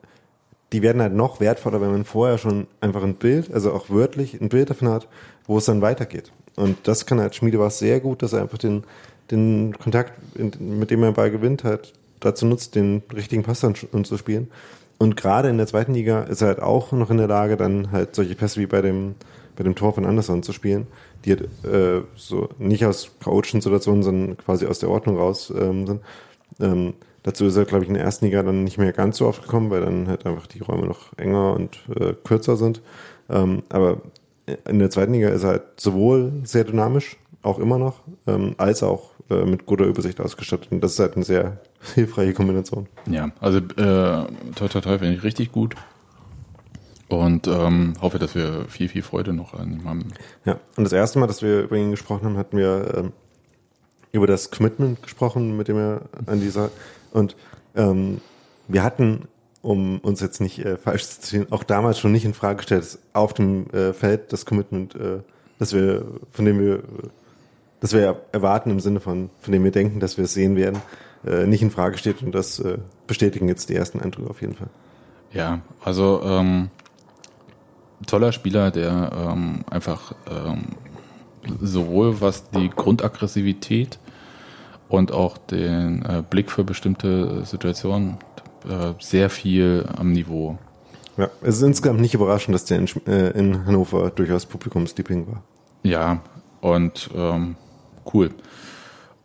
die werden halt noch wertvoller, wenn man vorher schon einfach ein Bild, also auch wörtlich ein Bild davon hat, wo es dann weitergeht. Und das kann halt Schmiedebach sehr gut, dass er einfach den, den Kontakt, mit dem er den Ball gewinnt, halt dazu nutzt, den richtigen Pass dann zu spielen. Und gerade in der zweiten Liga ist er halt auch noch in der Lage, dann halt solche Pässe wie bei dem, bei dem Tor von Anderson zu spielen, die halt, äh, so nicht aus chaotischen Situationen, sondern quasi aus der Ordnung raus ähm, sind. Ähm, dazu ist er, glaube ich, in der ersten Liga dann nicht mehr ganz so oft gekommen, weil dann halt einfach die Räume noch enger und äh, kürzer sind. Ähm, aber in der zweiten Liga ist er halt sowohl sehr dynamisch, auch immer noch, ähm, als auch äh, mit guter Übersicht ausgestattet. Und das ist halt eine sehr hilfreiche Kombination. Ja, also äh, toi toi toi finde ich richtig gut. Und ähm, hoffe, dass wir viel, viel Freude noch an ihm haben. Ja, und das erste Mal, dass wir über ihn gesprochen haben, hatten wir ähm, über das Commitment gesprochen, mit dem er an dieser und ähm, wir hatten, um uns jetzt nicht äh, falsch zu ziehen, auch damals schon nicht in Frage gestellt, dass auf dem äh, Feld das Commitment, äh, dass wir, von dem wir, das wir erwarten im Sinne von, von dem wir denken, dass wir es sehen werden, äh, nicht in Frage steht und das äh, bestätigen jetzt die ersten Eindrücke auf jeden Fall. Ja, also ähm, toller Spieler, der ähm, einfach ähm, sowohl was die Grundaggressivität und auch den äh, Blick für bestimmte Situationen äh, sehr viel am Niveau. Ja, es ist insgesamt nicht überraschend, dass der in, äh, in Hannover durchaus Publikumsliebling war. Ja, und ähm, cool.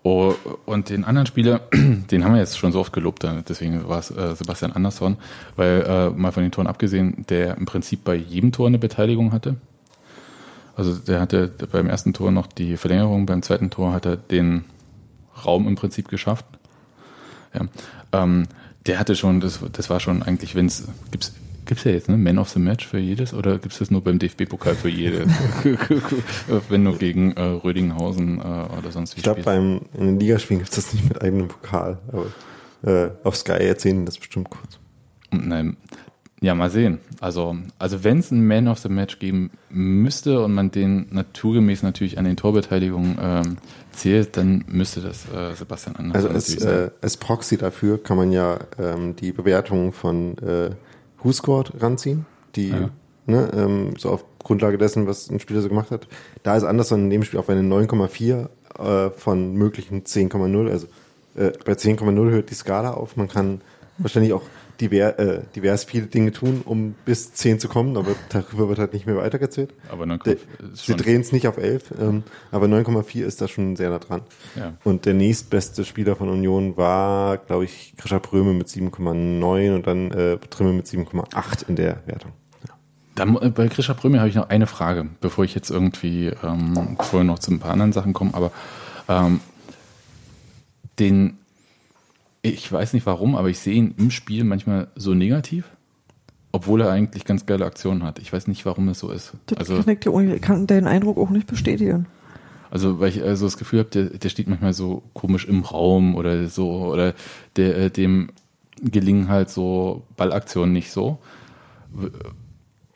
Oh, und den anderen Spieler, den haben wir jetzt schon so oft gelobt, deswegen war es äh, Sebastian Andersson, weil äh, mal von den Toren abgesehen, der im Prinzip bei jedem Tor eine Beteiligung hatte. Also der hatte beim ersten Tor noch die Verlängerung, beim zweiten Tor hat er den Raum im Prinzip geschafft. Ja. Ähm, der hatte schon, das, das war schon eigentlich, wenn es, gibt's Gibt es ja jetzt, ne? Man of the Match für jedes oder gibt es das nur beim DFB-Pokal für jedes? Wenn du gegen äh, Rödinghausen äh, oder sonst wie Ich glaube, beim in den Ligaspielen gibt es das nicht mit eigenem Pokal, aber äh, auf Sky erzählen das bestimmt kurz. Nein, ja, mal sehen. Also, also wenn es einen Man of the Match geben müsste und man den naturgemäß natürlich an den Torbeteiligungen ähm, zählt, dann müsste das äh, Sebastian Andersson Also als, äh, als Proxy dafür kann man ja ähm, die Bewertung von äh, WhoScored ranziehen, die ja. ne, ähm, so auf Grundlage dessen, was ein Spieler so gemacht hat. Da ist Anderson in dem Spiel auf eine 9,4 äh, von möglichen 10,0. Also äh, bei 10,0 hört die Skala auf. Man kann wahrscheinlich auch divers, äh, divers viele Dinge tun, um bis 10 zu kommen, aber darüber wird halt nicht mehr weitergezählt. Aber 9, Sie drehen es nicht auf 11, ähm, aber 9,4 ist da schon sehr nah dran. Ja. Und der nächstbeste Spieler von Union war, glaube ich, Krischer Bröme mit 7,9 und dann äh, Trimme mit 7,8 in der Wertung. Dann, äh, bei Krischer Bröme habe ich noch eine Frage, bevor ich jetzt irgendwie ähm, vorher noch zu ein paar anderen Sachen komme, aber ähm, den ich weiß nicht warum, aber ich sehe ihn im Spiel manchmal so negativ, obwohl er eigentlich ganz geile Aktionen hat. Ich weiß nicht, warum es so ist. Das also, kann, ich kann deinen Eindruck auch nicht bestätigen. Also, weil ich also das Gefühl habe, der, der steht manchmal so komisch im Raum oder so, oder der, äh, dem gelingen halt so Ballaktionen nicht so.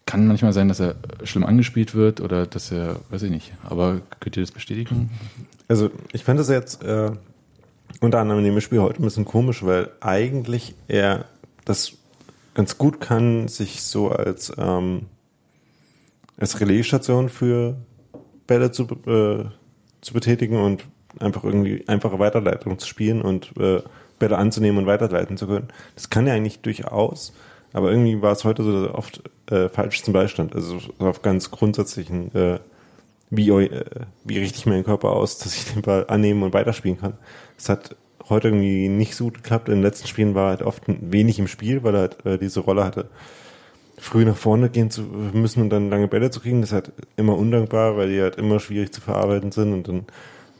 Kann manchmal sein, dass er schlimm angespielt wird oder dass er, weiß ich nicht, aber könnt ihr das bestätigen? Also, ich fand das jetzt äh, unter anderem in dem Spiel heute ein bisschen komisch, weil eigentlich er das ganz gut kann, sich so als, ähm, als Relaisstation für Bälle zu, äh, zu betätigen und einfach irgendwie einfache Weiterleitung zu spielen und äh, Bälle anzunehmen und weiterleiten zu können. Das kann er eigentlich durchaus, aber irgendwie war es heute so oft äh, falsch zum Beistand. Also auf ganz grundsätzlichen, äh, wie, äh, wie richte ich meinen Körper aus, dass ich den Ball annehmen und weiterspielen kann. Es hat heute irgendwie nicht so gut geklappt. In den letzten Spielen war er halt oft wenig im Spiel, weil er halt äh, diese Rolle hatte, früh nach vorne gehen zu müssen und dann lange Bälle zu kriegen. Das ist halt immer undankbar, weil die halt immer schwierig zu verarbeiten sind und dann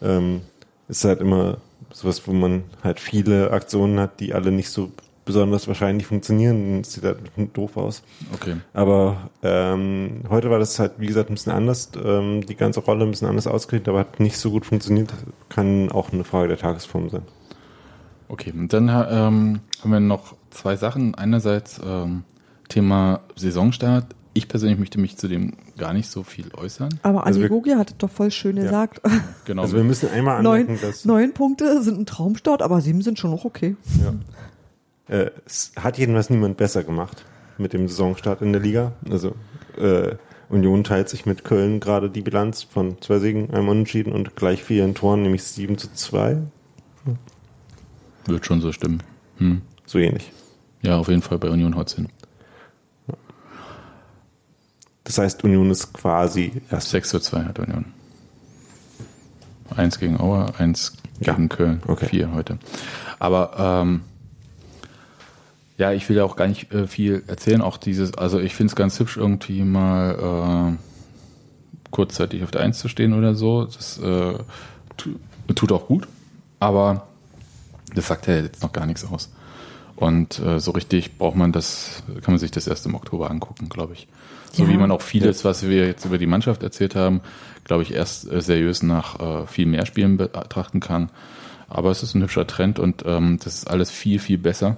ähm, ist halt immer sowas, wo man halt viele Aktionen hat, die alle nicht so besonders wahrscheinlich funktionieren. Das sieht halt doof aus. Okay. Aber ähm, heute war das halt, wie gesagt, ein bisschen anders. Ähm, die ganze Rolle ein bisschen anders ausgerichtet, aber hat nicht so gut funktioniert. Kann auch eine Frage der Tagesform sein. Okay, und dann ähm, haben wir noch zwei Sachen. Einerseits ähm, Thema Saisonstart. Ich persönlich möchte mich zu dem gar nicht so viel äußern. Aber also Andi hat es doch voll schön ja. gesagt. Genau. Also wir müssen einmal anmerken, neun, dass... Neun Punkte sind ein Traumstart, aber sieben sind schon noch okay. Ja. Äh, es hat jedenfalls niemand besser gemacht mit dem Saisonstart in der Liga. Also äh, Union teilt sich mit Köln gerade die Bilanz von zwei Siegen, einem Unentschieden und gleich vielen Toren, nämlich sieben zu zwei. Wird schon so stimmen. Hm. So ähnlich. Ja, auf jeden Fall bei Union haut hin. Das heißt, Union ist quasi erst. 6 zu 2 hat Union. Eins gegen Auer, eins gegen ja. Köln. Okay. Vier heute. Aber ähm, ja, ich will ja auch gar nicht äh, viel erzählen. Auch dieses, also ich finde es ganz hübsch, irgendwie mal äh, kurzzeitig auf der Eins zu stehen oder so. Das äh, tut auch gut. Aber das sagt ja jetzt noch gar nichts aus. Und äh, so richtig braucht man das, kann man sich das erst im Oktober angucken, glaube ich. So ja. wie man auch vieles, was wir jetzt über die Mannschaft erzählt haben, glaube ich, erst äh, seriös nach äh, viel mehr Spielen betrachten kann. Aber es ist ein hübscher Trend und ähm, das ist alles viel, viel besser,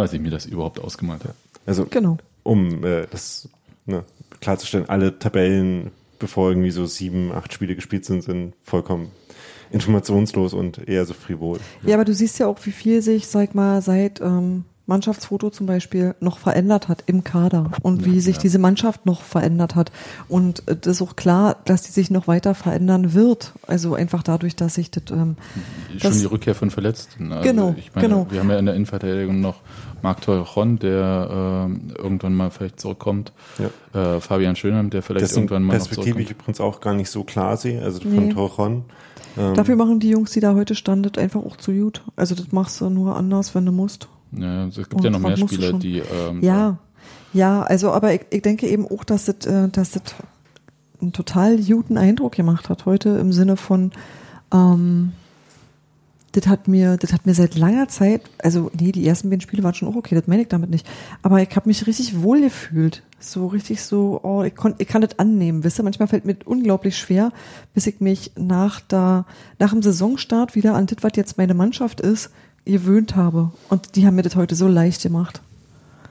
als ich mir das überhaupt ausgemalt habe. Also, genau. um äh, das ne, klarzustellen, alle Tabellen, bevor irgendwie so sieben, acht Spiele gespielt sind, sind vollkommen informationslos und eher so frivol. Ja, aber du siehst ja auch, wie viel sich, sag mal, seit ähm, Mannschaftsfoto zum Beispiel noch verändert hat im Kader und wie sich ja. diese Mannschaft noch verändert hat. Und äh, das ist auch klar, dass die sich noch weiter verändern wird. Also einfach dadurch, dass sich das. Ähm, Schon das, die Rückkehr von Verletzten. Also genau, meine, genau. Wir haben ja in der Innenverteidigung noch Marc Teuchon, der äh, irgendwann mal vielleicht zurückkommt. Ja. Äh, Fabian Schönheim, der vielleicht Dessen irgendwann mal noch Perspektive ich zurückkommt. übrigens auch gar nicht so klar sehe, also von Nee. Torron. Ähm, Dafür machen die Jungs, die da heute standet, einfach auch zu gut. Also das machst du nur anders, wenn du musst. Ja, also es gibt Und ja noch mehr Spieler, die ähm, Ja, ja, also aber ich, ich denke eben auch, dass das, äh, dass das einen total guten Eindruck gemacht hat heute im Sinne von, ähm, das hat mir, das hat mir seit langer Zeit, also nee, die ersten beiden Spiele waren schon auch okay, das meine ich damit nicht. Aber ich habe mich richtig wohl gefühlt. So richtig so, oh, ich, kon, ich kann das annehmen. Wisst ihr, manchmal fällt mir unglaublich schwer, bis ich mich nach da, nach dem Saisonstart wieder an das, was jetzt meine Mannschaft ist, gewöhnt habe. Und die haben mir das heute so leicht gemacht.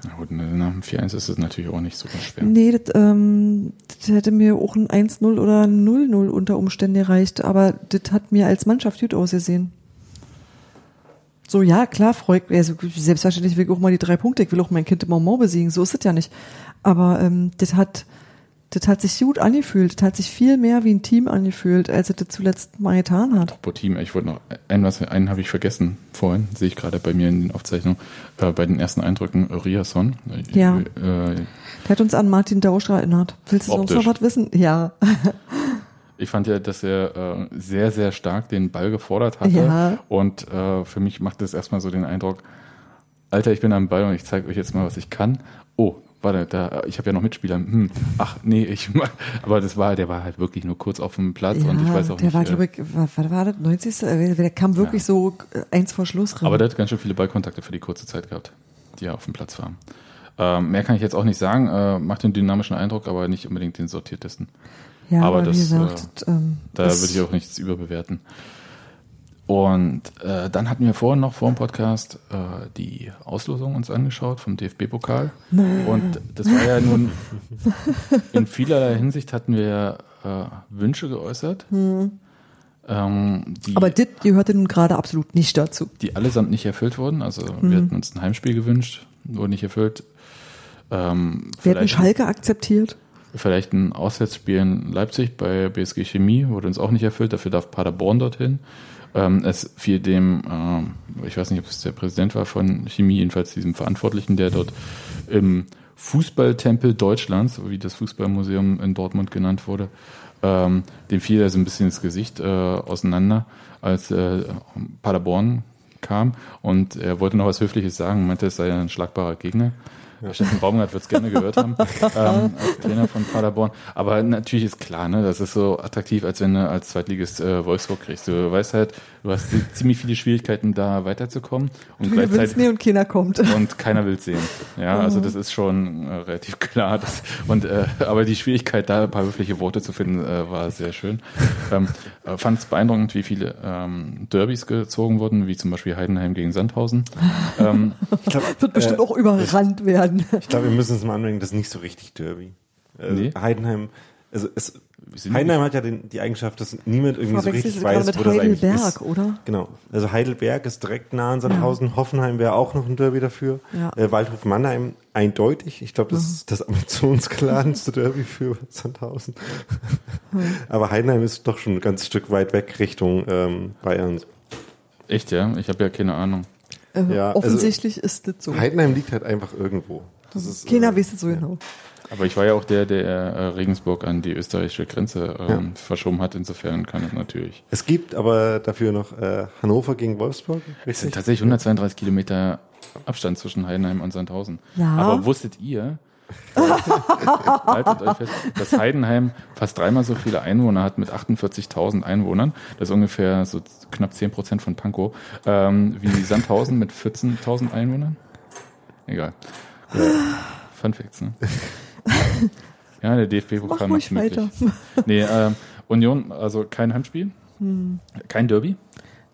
Na gut, nach dem 4-1 ist es natürlich auch nicht super schwer. Nee, das, ähm, das hätte mir auch ein 1-0 oder ein 0-0 unter Umständen gereicht, aber das hat mir als Mannschaft gut ausgesehen. So, ja, klar, freut also selbstverständlich will ich auch mal die drei Punkte, ich will auch mein Kind im Moment besiegen, so ist es ja nicht. Aber ähm, das hat, das hat sich gut angefühlt, das hat sich viel mehr wie ein Team angefühlt, als es das zuletzt mal getan hat. Apropos Team, ich wollte noch einen, was, einen habe ich vergessen vorhin, sehe ich gerade bei mir in den Aufzeichnungen, äh, bei den ersten Eindrücken Riasson. Ja. Äh, Der hat uns an Martin Dausch erinnert. Willst du sonst noch was wissen? Ja. ich fand ja, dass er äh, sehr, sehr stark den Ball gefordert hatte. Ja. Und äh, für mich macht das erstmal so den Eindruck, Alter, ich bin am Ball und ich zeige euch jetzt mal, was ich kann. Oh, warte, da, ich habe ja noch Mitspieler. Hm, ach, nee, ich aber das war, der war halt wirklich nur kurz auf dem Platz und ich weiß auch der nicht. war, äh, glaube ich, war, was war das, 90. Äh, Der kam wirklich Ja. so äh, eins vor Schluss rein. Aber der hat ganz schön viele Ballkontakte für die kurze Zeit gehabt, die er auf dem Platz war. Ähm, mehr kann ich jetzt auch nicht sagen. Äh, macht den dynamischen Eindruck, aber nicht unbedingt den sortiertesten. Ja, aber aber, das, gesagt, ähm, Da würde ich auch nichts überbewerten. Und äh, dann hatten wir vorhin noch vor dem Podcast äh, die Auslosung uns angeschaut vom DFB-Pokal. Und das war ja nun, in vielerlei Hinsicht hatten wir äh, Wünsche geäußert, ähm, die, Hm. Aber das gehörte nun gerade absolut nicht dazu. die allesamt nicht erfüllt wurden. Also Mhm. wir hatten uns ein Heimspiel gewünscht, wurde nicht erfüllt. Ähm, Wir hätten Schalke akzeptiert. Vielleicht ein Auswärtsspiel in Leipzig bei BSG Chemie wurde uns auch nicht erfüllt, dafür darf Paderborn dorthin. Ähm, es fiel dem, ähm, ich weiß nicht, ob es der Präsident war von Chemie, jedenfalls diesem Verantwortlichen, der dort im Fußballtempel Deutschlands, wie das Fußballmuseum in Dortmund genannt wurde, ähm, dem fiel er so ein bisschen ins Gesicht äh, auseinander, als äh, Paderborn kam und er wollte noch was Höfliches sagen, meinte, es sei ein schlagbarer Gegner. Steffen Baumgart wird es gerne gehört haben, ähm, als Trainer von Paderborn. Aber natürlich ist klar, ne, das ist so attraktiv, als wenn du als Zweitligist äh, Wolfsburg kriegst. Du weißt halt, du hast zi- ziemlich viele Schwierigkeiten, da weiterzukommen und Du gleichzeitig nie und keiner kommt. und keiner will sehen. Ja, also das ist schon äh, relativ klar. Das, und äh, aber die Schwierigkeit, da ein paar höfliche Worte zu finden, äh, war sehr schön. Ähm, äh, Fand es beeindruckend, wie viele ähm, Derbys gezogen wurden, wie zum Beispiel Heidenheim gegen Sandhausen. Ähm, ich glaube, Wird bestimmt auch überrannt werden. Ich glaub, wir müssen es mal anmerken, das ist nicht so richtig Derby. Also Nee. Heidenheim, also es, Heidenheim hat ja den, die Eigenschaft, dass niemand irgendwie so richtig weiß, mit wo das eigentlich Heidelberg, ist. oder? Genau. Also Heidelberg ist direkt nah an Sandhausen. Hoffenheim wäre auch noch ein Derby dafür. Ja. Äh, Waldhof Mannheim eindeutig. Ich glaube, das ist das ambitionsgeladenste Derby für Sandhausen. Aber Heidenheim ist doch schon ein ganz Stück weit weg Richtung ähm, Bayern. echt, ja? Ich habe ja keine Ahnung. Äh, Ja, also- offensichtlich ist das so. Heidenheim liegt halt einfach irgendwo. Das ist, Keiner äh, weiß es so genau. Aber ich war ja auch der, der äh, Regensburg an die österreichische Grenze ähm, verschoben hat. Insofern kann es natürlich. Es gibt aber dafür noch äh, Hannover gegen Wolfsburg. Es sind tatsächlich 132 Kilometer Abstand zwischen Heidenheim und Sandhausen. Ja. Aber wusstet ihr, haltet euch fest, dass Heidenheim fast dreimal so viele Einwohner hat mit 48.000 Einwohnern. Das ist ungefähr so knapp 10 Prozent von Pankow. Ähm, wie Sandhausen mit 14.000 Einwohnern. Egal. Gut. Fun Facts, ne? Ja, der DFB-Pokal macht weiter. möglich. Nee, ähm, Union, also kein Heimspiel, Hm. kein Derby.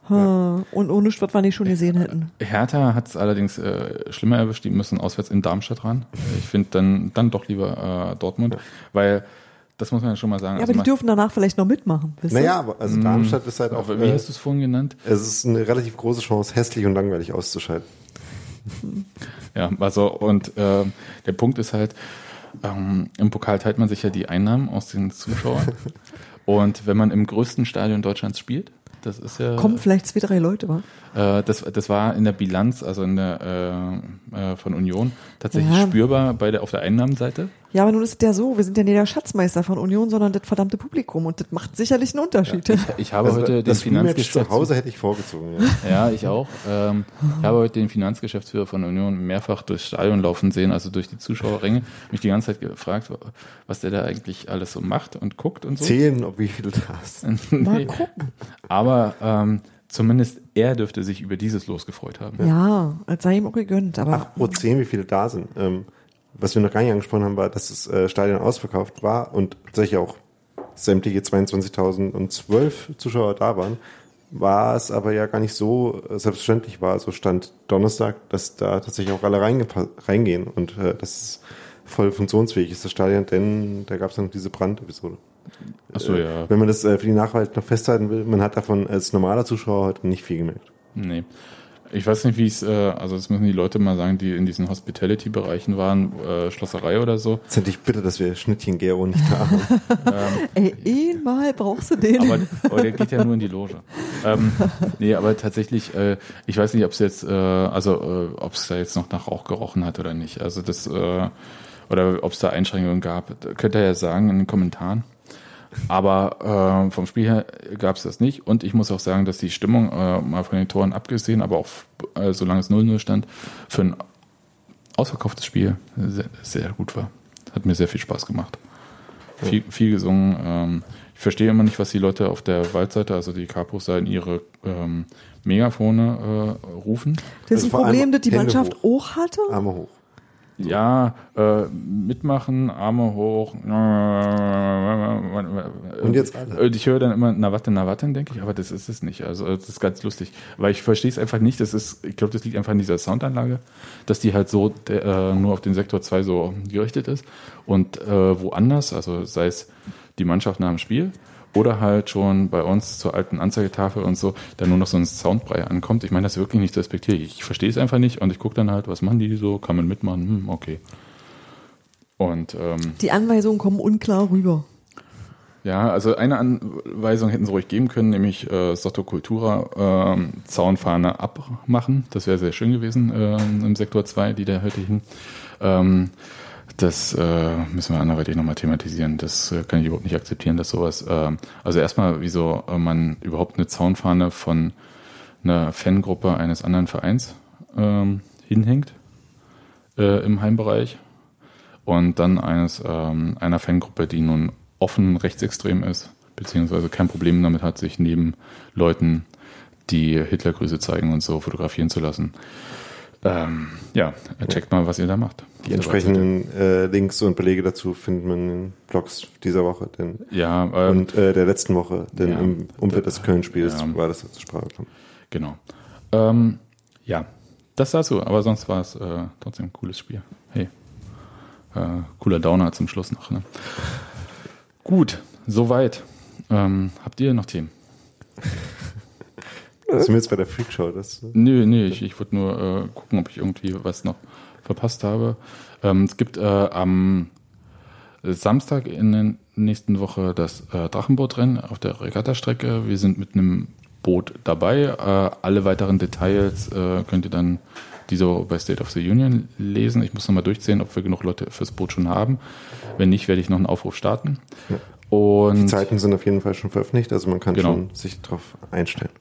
Ha, Und ohne was wir nicht schon gesehen hätten. Hertha hat es allerdings äh, schlimmer erwischt, die müssen auswärts in Darmstadt ran. Ich finde dann, dann doch lieber äh, Dortmund, weil das muss man ja schon mal sagen. Ja, aber die man- dürfen danach vielleicht noch mitmachen. Wisst? Naja, aber also Darmstadt ist halt auch. wie äh, hast du es vorhin genannt? es ist eine relativ große Chance, hässlich und langweilig auszuscheiden. Ja, also und ähm, der Punkt ist halt, ähm, im Pokal teilt man sich ja die Einnahmen aus den Zuschauern. und wenn man im größten Stadion Deutschlands spielt, Das ist ja. Kommen vielleicht zwei, drei Leute, wa? Äh, das, das war in der Bilanz, also in der äh, äh, von Union, tatsächlich Ja. spürbar bei der auf der Einnahmenseite. Ja, aber nun ist es ja so, wir sind ja nicht der Schatzmeister von Union, sondern das verdammte Publikum und das macht sicherlich einen Unterschied. Ich habe Also, heute den das Rematch Finanzgeschäftsführer. zu Hause hätte ich vorgezogen. Ja. Ja, ich auch. Ähm, ich habe heute den Finanzgeschäftsführer von Union mehrfach durchs Stadion laufen sehen, also durch die Zuschauerränge. Mich die ganze Zeit gefragt, was der da eigentlich alles so macht und guckt und so. Zählen, ob wie viel du hast. Mal Nee. gucken. Aber ähm, zumindest er dürfte sich über dieses Los gefreut haben. Ja, es sei ihm auch gegönnt, aber Apropos 10, wie viele da sind. Ähm, was wir noch gar nicht angesprochen haben, war, dass das äh, Stadion ausverkauft war und tatsächlich auch sämtliche 22.012 Zuschauer da waren. War es aber ja gar nicht so äh, selbstverständlich war. So stand Donnerstag, dass da tatsächlich auch alle reingehen und äh, das ist voll funktionsfähig ist, das Stadion, denn da gab es noch diese Brandepisode. Ach so, ja. Wenn man das äh, für die Nachwelt noch festhalten will, man hat davon als normaler Zuschauer heute nicht viel gemerkt. Nee. Ich weiß nicht, wie es, äh, also das müssen die Leute mal sagen, die in diesen Hospitality-Bereichen waren, äh, Schlosserei oder so. Jetzt hätte ich bitte, dass wir Schnittchen Gero nicht da haben. ey, einmal brauchst du den. Aber, aber der geht ja nur in die Loge. Ähm, nee, aber tatsächlich, äh, ich weiß nicht, ob es jetzt, äh, also äh, ob es da jetzt noch nach Rauch gerochen hat oder nicht. Also das, äh, oder ob es da Einschränkungen gab, Da könnt ihr ja sagen in den Kommentaren. Aber äh, vom Spiel her gab es das nicht. Und ich muss auch sagen, dass die Stimmung, äh, mal von den Toren abgesehen, aber auch äh, solange es 0-0 stand, für ein ausverkauftes Spiel sehr, sehr gut war. Hat mir sehr viel Spaß gemacht. Viel, viel gesungen. Ähm, ich verstehe immer nicht, was die Leute auf der Waldseite, also die Kapos, da in ihre ähm, Megafone äh, rufen. das ist ein Problem, das die Hände Mannschaft hoch. auch hatte. Arme hoch. Ja, äh, mitmachen, Arme hoch. Und jetzt alle. Und ich höre dann immer, na warte, na warte, denke ich, aber das ist es nicht. Also das ist ganz lustig. Weil ich verstehe es einfach nicht. Das ist, ich glaube, das liegt einfach an dieser Soundanlage, dass die halt so äh, nur auf den Sektor 2 so gerichtet ist. Und äh, woanders, also sei es die Mannschaft nach dem Spiel oder halt schon bei uns zur alten Anzeigetafel und so, da nur noch so ein Soundbrei ankommt. Ich meine das ist wirklich nicht respektiere. Ich verstehe es einfach nicht und ich gucke dann halt, was machen die so, kann man mitmachen, hm, okay. Und ähm, Die Anweisungen kommen unklar rüber. ja, also eine Anweisung hätten sie ruhig geben können, nämlich äh, Sotto Cultura ähm, Zaunfahne abmachen. Das wäre sehr schön gewesen ähm, im Sektor 2, die da heute hin. Ähm, das äh, müssen wir anderweitig nochmal thematisieren. Das äh, kann ich überhaupt nicht akzeptieren, dass sowas. ähm, also erstmal, wieso äh, man überhaupt eine Zaunfahne von einer Fangruppe eines anderen Vereins ähm, hinhängt äh, im Heimbereich und dann eines ähm, einer Fangruppe, die nun offen rechtsextrem ist, beziehungsweise kein Problem damit hat, sich neben Leuten, die Hitlergrüße zeigen und so fotografieren zu lassen. Ähm, ja, checkt mal, was ihr da macht. Die entsprechenden äh, Links und Belege dazu findet man in den Blogs dieser Woche denn, Ja, ähm, und äh, der letzten Woche, denn ja, im Umfeld des Köln-Spiels ja. war das zur Sprache gekommen. genau. Ähm, ja, das dazu, aber sonst war es äh, trotzdem ein cooles Spiel. Hey, äh, cooler Downer zum Schluss noch. Ne? Gut, soweit. Ähm, habt ihr noch Themen? Das sind wir jetzt bei der Freakshow. Das, Nö, nö, ich, ich wollte nur äh, gucken, ob ich irgendwie was noch verpasst habe. Ähm, es gibt äh, am Samstag in der nächsten Woche das äh, Drachenbootrennen auf der Regattastrecke. Wir sind mit einem Boot dabei. Äh, alle weiteren Details äh, könnt ihr dann diese bei State of the Union lesen. Ich muss nochmal durchsehen, ob wir genug Leute fürs Boot schon haben. Wenn nicht, werde ich noch einen Aufruf starten. Und die Zeiten sind auf jeden Fall schon veröffentlicht, also man kann Genau. schon sich darauf einstellen.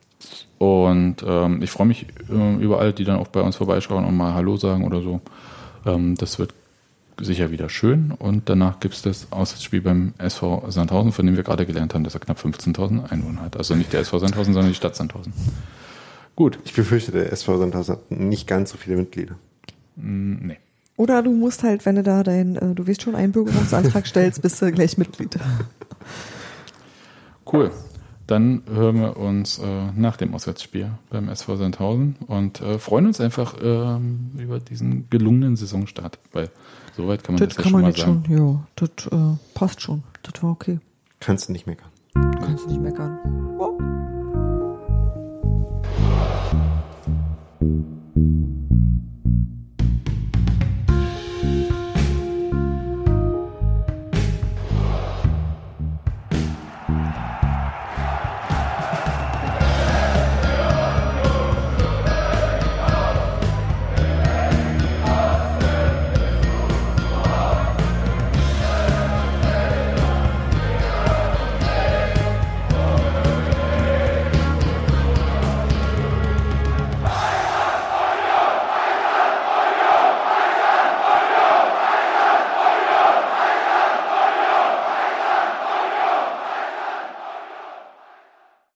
Und ähm, ich freue mich äh, über alle, die dann auch bei uns vorbeischauen und mal Hallo sagen oder so. Ähm, das wird sicher wieder schön. Und danach gibt es das Auswärtsspiel beim SV Sandhausen, von dem wir gerade gelernt haben, dass er knapp 15.000 Einwohner hat. Also nicht der SV Sandhausen, sondern die Stadt Sandhausen. Gut. Ich befürchte, der SV Sandhausen hat nicht ganz so viele Mitglieder. Mm, nee. Oder du musst halt, wenn du da dein, äh, du weißt schon, Einbürgerungsantrag stellst, bist du gleich Mitglied. Cool. Dann hören wir uns äh, nach dem Auswärtsspiel beim SV Sandhausen und äh, freuen uns einfach ähm, über diesen gelungenen Saisonstart, weil soweit kann man das, Das ja kann schon man mal jetzt sagen. schon, ja, das äh, passt schon. Das war okay. Kannst du nicht meckern. Kannst nicht meckern. Oh.